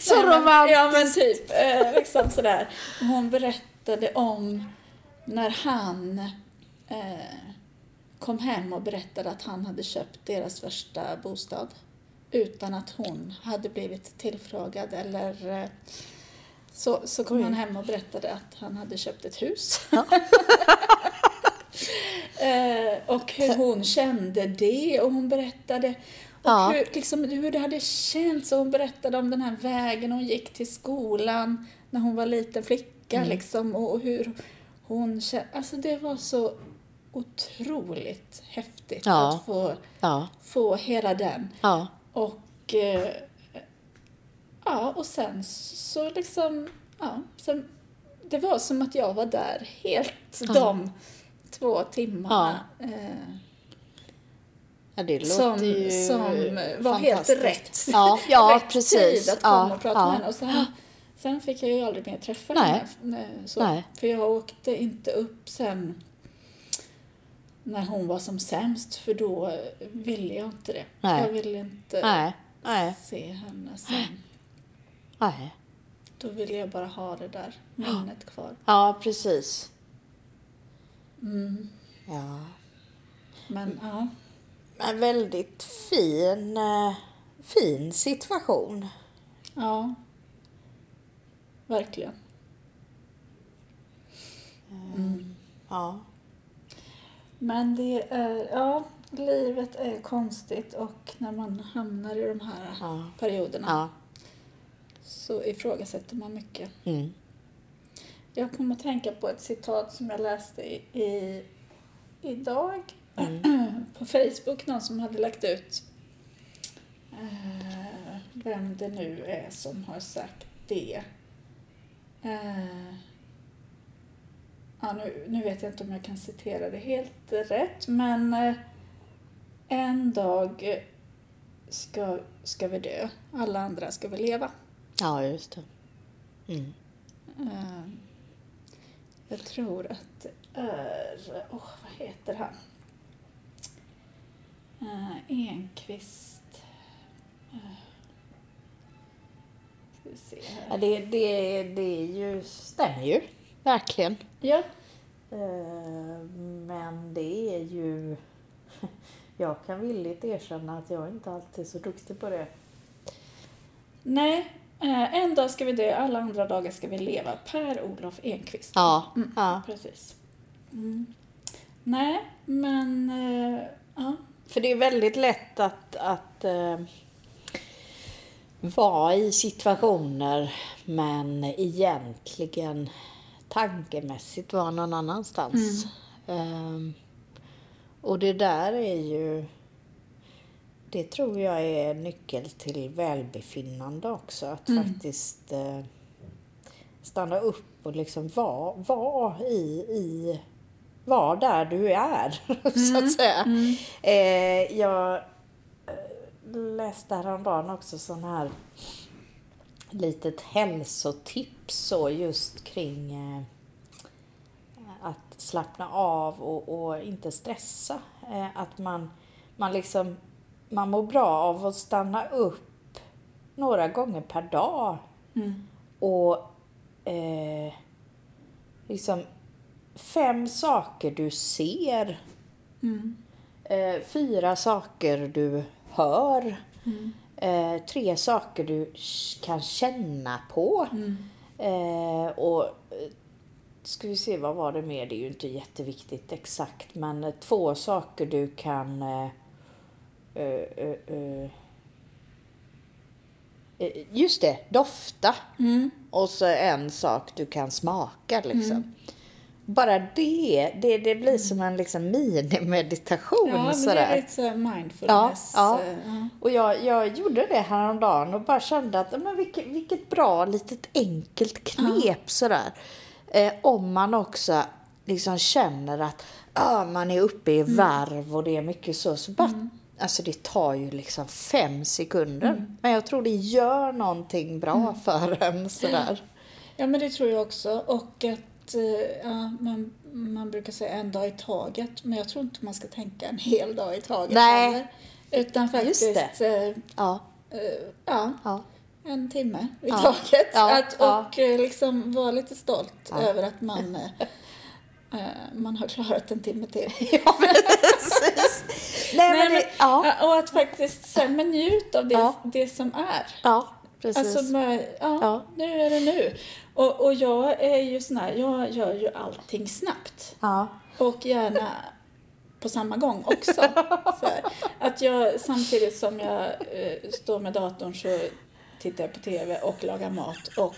Så men- romantiskt. Ja men typ, eh, liksom sådär. Och hon berättade om när han eh, kom hem och berättade att han hade köpt deras första bostad. Utan att hon hade blivit tillfrågad eller eh, så, så kom Oj. han hem och berättade att han hade köpt ett hus. eh, och hur hon kände det och hon berättade Och Ja. hur, liksom, hur det hade känts. Och hon berättade om den här vägen hon gick till skolan när hon var liten flicka. Mm. Liksom, och, och hur hon kände. Alltså det var så otroligt häftigt Ja. att få, Ja, få hela den. ja, Och eh, ja, och sen så liksom, ja, sen, det var som att jag var där helt de två timmarna. Eh, ja det låter som, ju som var helt rätt. Ja, ja rätt precis. tid att komma ja, och prata ja. med henne. Och sen, sen fick jag ju aldrig mer träffa Nej. henne. eh, Så, Nej. För jag åkte inte upp sen när hon var som sämst, för då eh, ville jag inte det. Nej. Jag ville inte Nej, nej, se henne som... nej. Då ville jag bara ha det där minnet kvar. Ja, precis. Mm. Ja. Men ja, En väldigt fin, eh, fin situation. ja. Verkligen. Ja. Men det är, ja, livet är konstigt och när man hamnar i de här Ja. perioderna Ja. så ifrågasätter man mycket. Mm. Jag kommer att tänka på ett citat som jag läste i, i, idag på Facebook. Någon som hade lagt ut eh, vem det nu är som har sagt det. Eh, ja, nu, nu vet jag inte om jag kan citera det helt rätt, men eh, en dag ska, ska vi dö, alla andra ska vi leva. ja, just det. Mm. Jag tror att det är, åh vad heter han? Uh, Enqvist. Uh, ska vi se Ja, här. det, det, det är ju, stämmer ju. Verkligen. Ja, Eh, Men det är ju... Jag kan villigt erkänna att jag inte alltid är så duktig på det. nej. Eh, en dag ska vi dö, alla andra dagar ska vi leva. Per-Olof Enqvist. Ja, Mm, ja. Precis. Mm. Nej, men eh, ja. För det är väldigt lätt att, att eh, vara i situationer men egentligen tankemässigt vara någon annanstans. Ehm, och det där är ju... Det tror jag är nyckel till välbefinnande också. Att faktiskt eh, stanna upp och liksom vara var i, i var där du är, så att säga. Eh, jag eh, läste häromdagen också sån här litet hälsotips så just kring eh, att slappna av och, och inte stressa. Eh, att man, man liksom man mår bra av att stanna upp några gånger per dag och eh, liksom fem saker du ser. Eh, fyra saker du hör. Eh, tre saker du kan känna på. Eh, och eh, ska vi se, vad var det mer? Det är ju inte jätteviktigt exakt. Men eh, två saker du kan eh, eh, eh, eh, eh, Just det, dofta. Och så en sak du kan smaka liksom. Bara det, det, det blir som en liksom minimeditation. Ja, men det sådär. är lite mindfulness. Ja, eh, ja. Och jag, jag gjorde det häromdagen och bara kände att men vilket, vilket bra litet enkelt knep sådär. Eh, om man också liksom känner att ah, man är uppe i varv och det är mycket så. så bara, Alltså det tar ju liksom fem sekunder. Men jag tror det gör någonting bra för en sådär. Ja, men det tror jag också. Och att eh, ja, man, man brukar säga en dag i taget, men jag tror inte man ska tänka en hel dag i taget Nej. heller. Utan faktiskt Just eh, Ja, eh, ja, ja, en timme i Ja. taget. Att, och eh, liksom vara lite stolt över att man, eh, eh, man har klarat en timme till. ja precis. Nej, men det, ja, och att faktiskt sen men njut av det, Ja. det som är. ja, precis. Alltså, bara, ja, Ja. nu är det nu. Och, och jag är ju sån här, jag gör ju allting snabbt. ja, Och gärna på samma gång också. så här. Att jag samtidigt som jag eh, står med datorn så tittar jag på TV och lagar mat och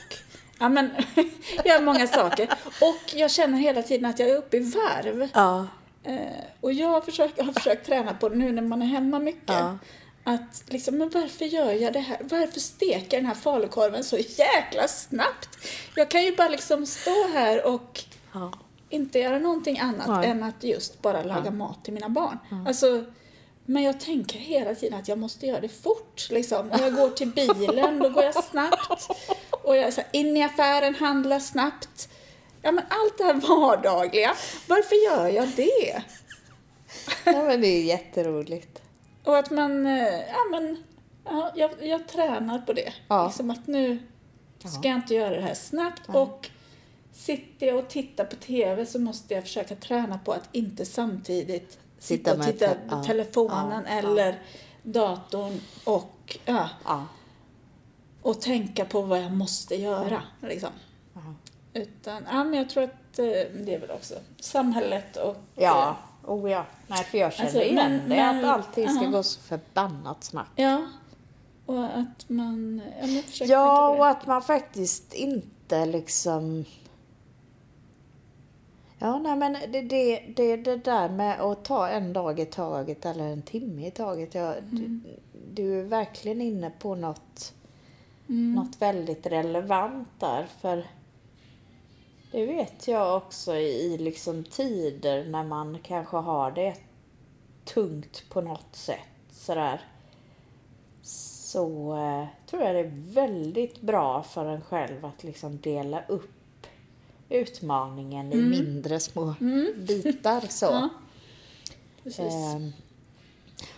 ja men gör många saker. Och jag känner hela tiden att jag är uppe i varv. Ja. Eh, och jag har försökt, har försökt träna på det nu när man är hemma mycket. Ja. Att liksom, men varför gör jag det här? Varför steker den här falukorven så jäkla snabbt? Jag kan ju bara liksom stå här och Ja. inte göra någonting annat Nej. än att just bara laga mat till mina barn. Alltså, men jag tänker hela tiden att jag måste göra det fort. Liksom. Och jag går till bilen, då går jag snabbt. Och jag så här, in i affären, handlar snabbt. Ja, men allt det här vardagliga, varför gör jag det? ja, men det är jätteroligt. Och att man, eh, ja men, ja, jag, jag tränar på det. Ja. Liksom att nu ska jag inte göra det här snabbt och sitter jag och tittar på TV så måste jag försöka träna på att inte samtidigt sitta och titta på ja, telefonen ja, eller datorn och, ja, Ja. och tänka på vad jag måste göra. Liksom. Utan, ja men jag tror att eh, det är väl också samhället och Ja, oh ja. Nej, för jag känner Alltså, igen men- det, men- att allting ska ja. gå så förbannat snabbt. Ja. Och att man, ja och att man faktiskt inte liksom... Ja, nej men det, det, det, det där med att ta en dag i taget eller en timme i taget. Ja, du, du är verkligen inne på något, något väldigt relevant där. För det vet jag också i liksom tider när man kanske har det tungt på något sätt. Sådär så eh, tror jag det är väldigt bra för en själv att liksom dela upp utmaningen i mindre små bitar. Så. Ja. Ehm,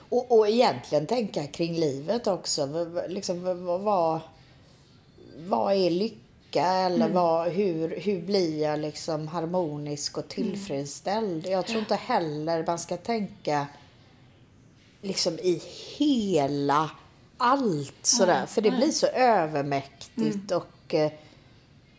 och, och egentligen tänka kring livet också. Liksom, vad, vad är lycka? Eller vad, hur, hur blir jag liksom harmonisk och tillfredsställd? Jag tror inte heller man ska tänka liksom i hela allt sådär. För det blir så övermäktigt och eh,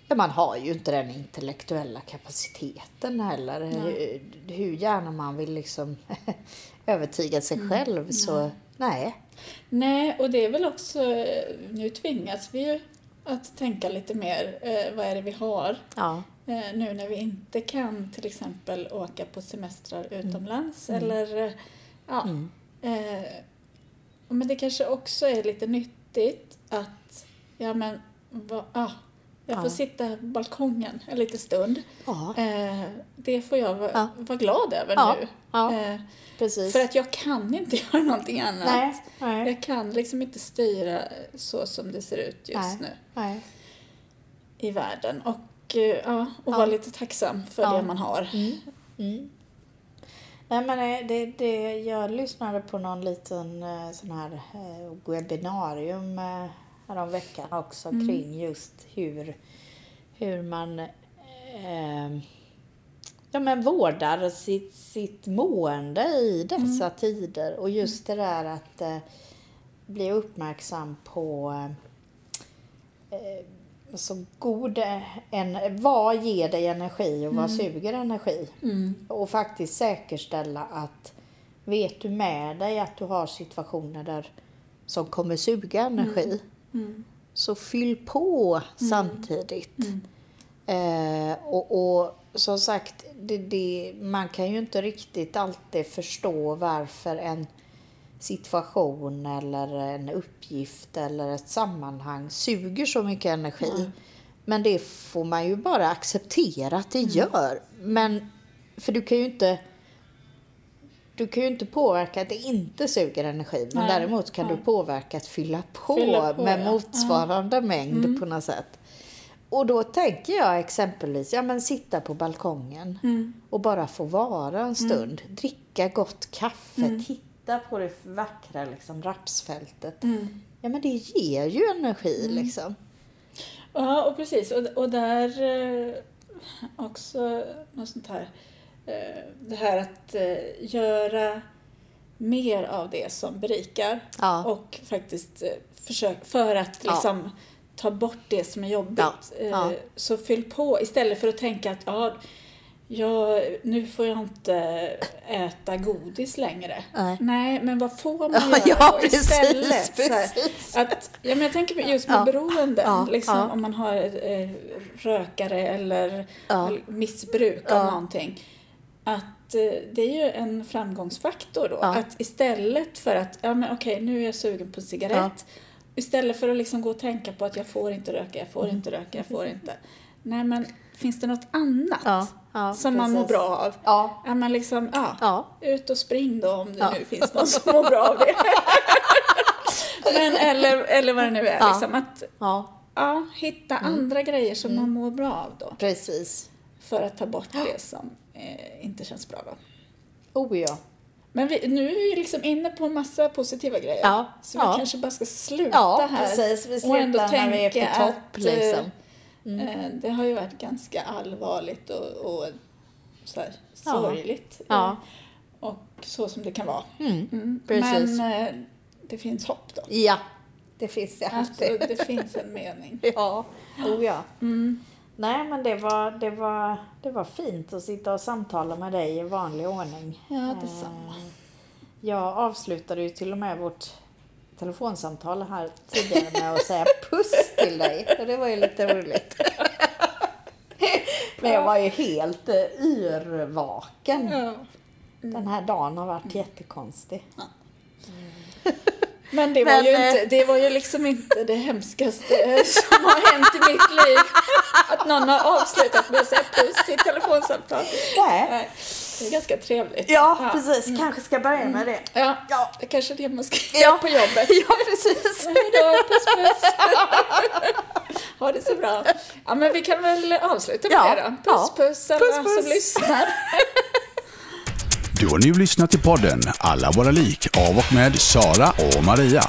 ja, man har ju inte den intellektuella kapaciteten heller. Hur, hur gärna man vill liksom övertyga sig själv så nej. Nej, och det är väl också, eh, nu tvingas vi ju att tänka lite mer, eh, vad är det vi har? Ja. Eh, nu när vi inte kan till exempel åka på semestrar utomlands eller, eh, ja. Eh, men det kanske också är lite nyttigt att, ja men, va, ah, jag får Ja. sitta på balkongen en liten stund. Ja, Eh, det får jag vara, Ja. vara glad över nu. Eh, precis. för att jag kan inte göra någonting annat. nej, nej, Jag kan liksom inte styra så som det ser ut just nej, nu i världen. Och, eh, ja, och vara lite tacksam för det man har. Mm. Mm. Nej men eh, det, det, jag lyssnade på någon liten sån här webbinarium häromveckan också kring just hur, hur man eh, ja, men vårdar sitt, sitt mående i dessa tider. Och just det där att eh, bli uppmärksam på eh, så god en, vad ger dig energi och vad suger energi? Mm. Och faktiskt säkerställa att vet du med dig att du har situationer där som kommer suga energi Mm. så fyll på samtidigt. Eh, och, och som sagt, det, det, man kan ju inte riktigt alltid förstå varför en situation eller en uppgift eller ett sammanhang suger så mycket energi. Men det får man ju bara acceptera att det gör. Men, för du kan ju inte du kan ju inte påverka att det inte suger energi, men Nej, däremot kan nej. du påverka att fylla på, Fylla på, med ja. Mm. motsvarande mängd på något sätt. Och då tänker jag exempelvis, ja men sitta på balkongen Mm. och bara få vara en stund. Dricka gott kaffe, Mm. titta på det vackra liksom, rapsfältet. Mm. Ja men det ger ju energi liksom. Ja, och precis. Och, och där eh, också något sånt här. Eh, det här att eh, göra mer av det som berikar. Ja. Och faktiskt eh, försök, för att Ja. liksom ta bort det som är jobbigt. Ja, ja. Så fyll på istället för att tänka att ja, jag, nu får jag inte äta godis längre. Nej. men vad får man Ja, göra ja, precis, istället? Precis. att, ja, men jag tänker just med Ja. beroenden, Ja, liksom, ja. om man har eh, rökare eller Ja. missbruk av Ja. någonting. Att eh, det är ju en framgångsfaktor då. Ja. Att istället för att, ja men okej nu är jag sugen på en cigarett. Istället för att liksom gå och tänka på att jag får inte röka, jag får inte röka, jag får inte. Nej men finns det något annat Ja, ja, som man mår precis. bra av? Ja. Ja men liksom, ja. Ja. Ut och spring då om det Ja. nu finns någon som mår bra av det. men eller, eller vad det nu är. Ja. Liksom, att Ja, ja, hitta andra grejer som man mår bra av då. precis. För att ta bort det som eh, inte känns bra då. Oh ja. Men vi, nu är vi liksom inne på en massa positiva grejer. Ja, Så vi ja. kanske bara ska sluta Ja, här. precis. Vi och ändå slutar när vi är på tänka topp, att, liksom. eh, Det har ju varit ganska allvarligt och, och så här, sorgligt. Ja. Eh, Och så som det kan vara. Mm, Mm. Men eh, det finns hopp då. Ja, det finns det Alltså, alltid. det finns en mening. Ja, oh ja. Mm. Nej, men det var, det, var, det var fint att sitta och samtala med dig i vanlig ordning. Ja, detsamma. Eh, Jag avslutade ju till och med vårt telefonsamtal här tidigare med att säga puss till dig. Det var ju lite roligt. Men jag var ju helt eh, yrvaken. Den här dagen har varit jättekonstig. Men det var, Men, ju eh, inte, det var ju liksom inte det hemskaste som har hänt i mitt liv. Att någon har avslutat med att säga puss i telefonsamtal. Nej. Nej, Det är ganska trevligt. Ja, precis. Kanske ska börja med det. Ja, Ja. det kanske är det man ska Ja. göra på jobbet. Ja, precis. Hej då, puss puss. Ha det så bra. Ja, men vi kan väl avsluta med Ja. det då. Puss Ja. puss alla Puss, puss. som lyssnar. Du har nu lyssnat till podden Alla våra lik av och med Sara och Maria.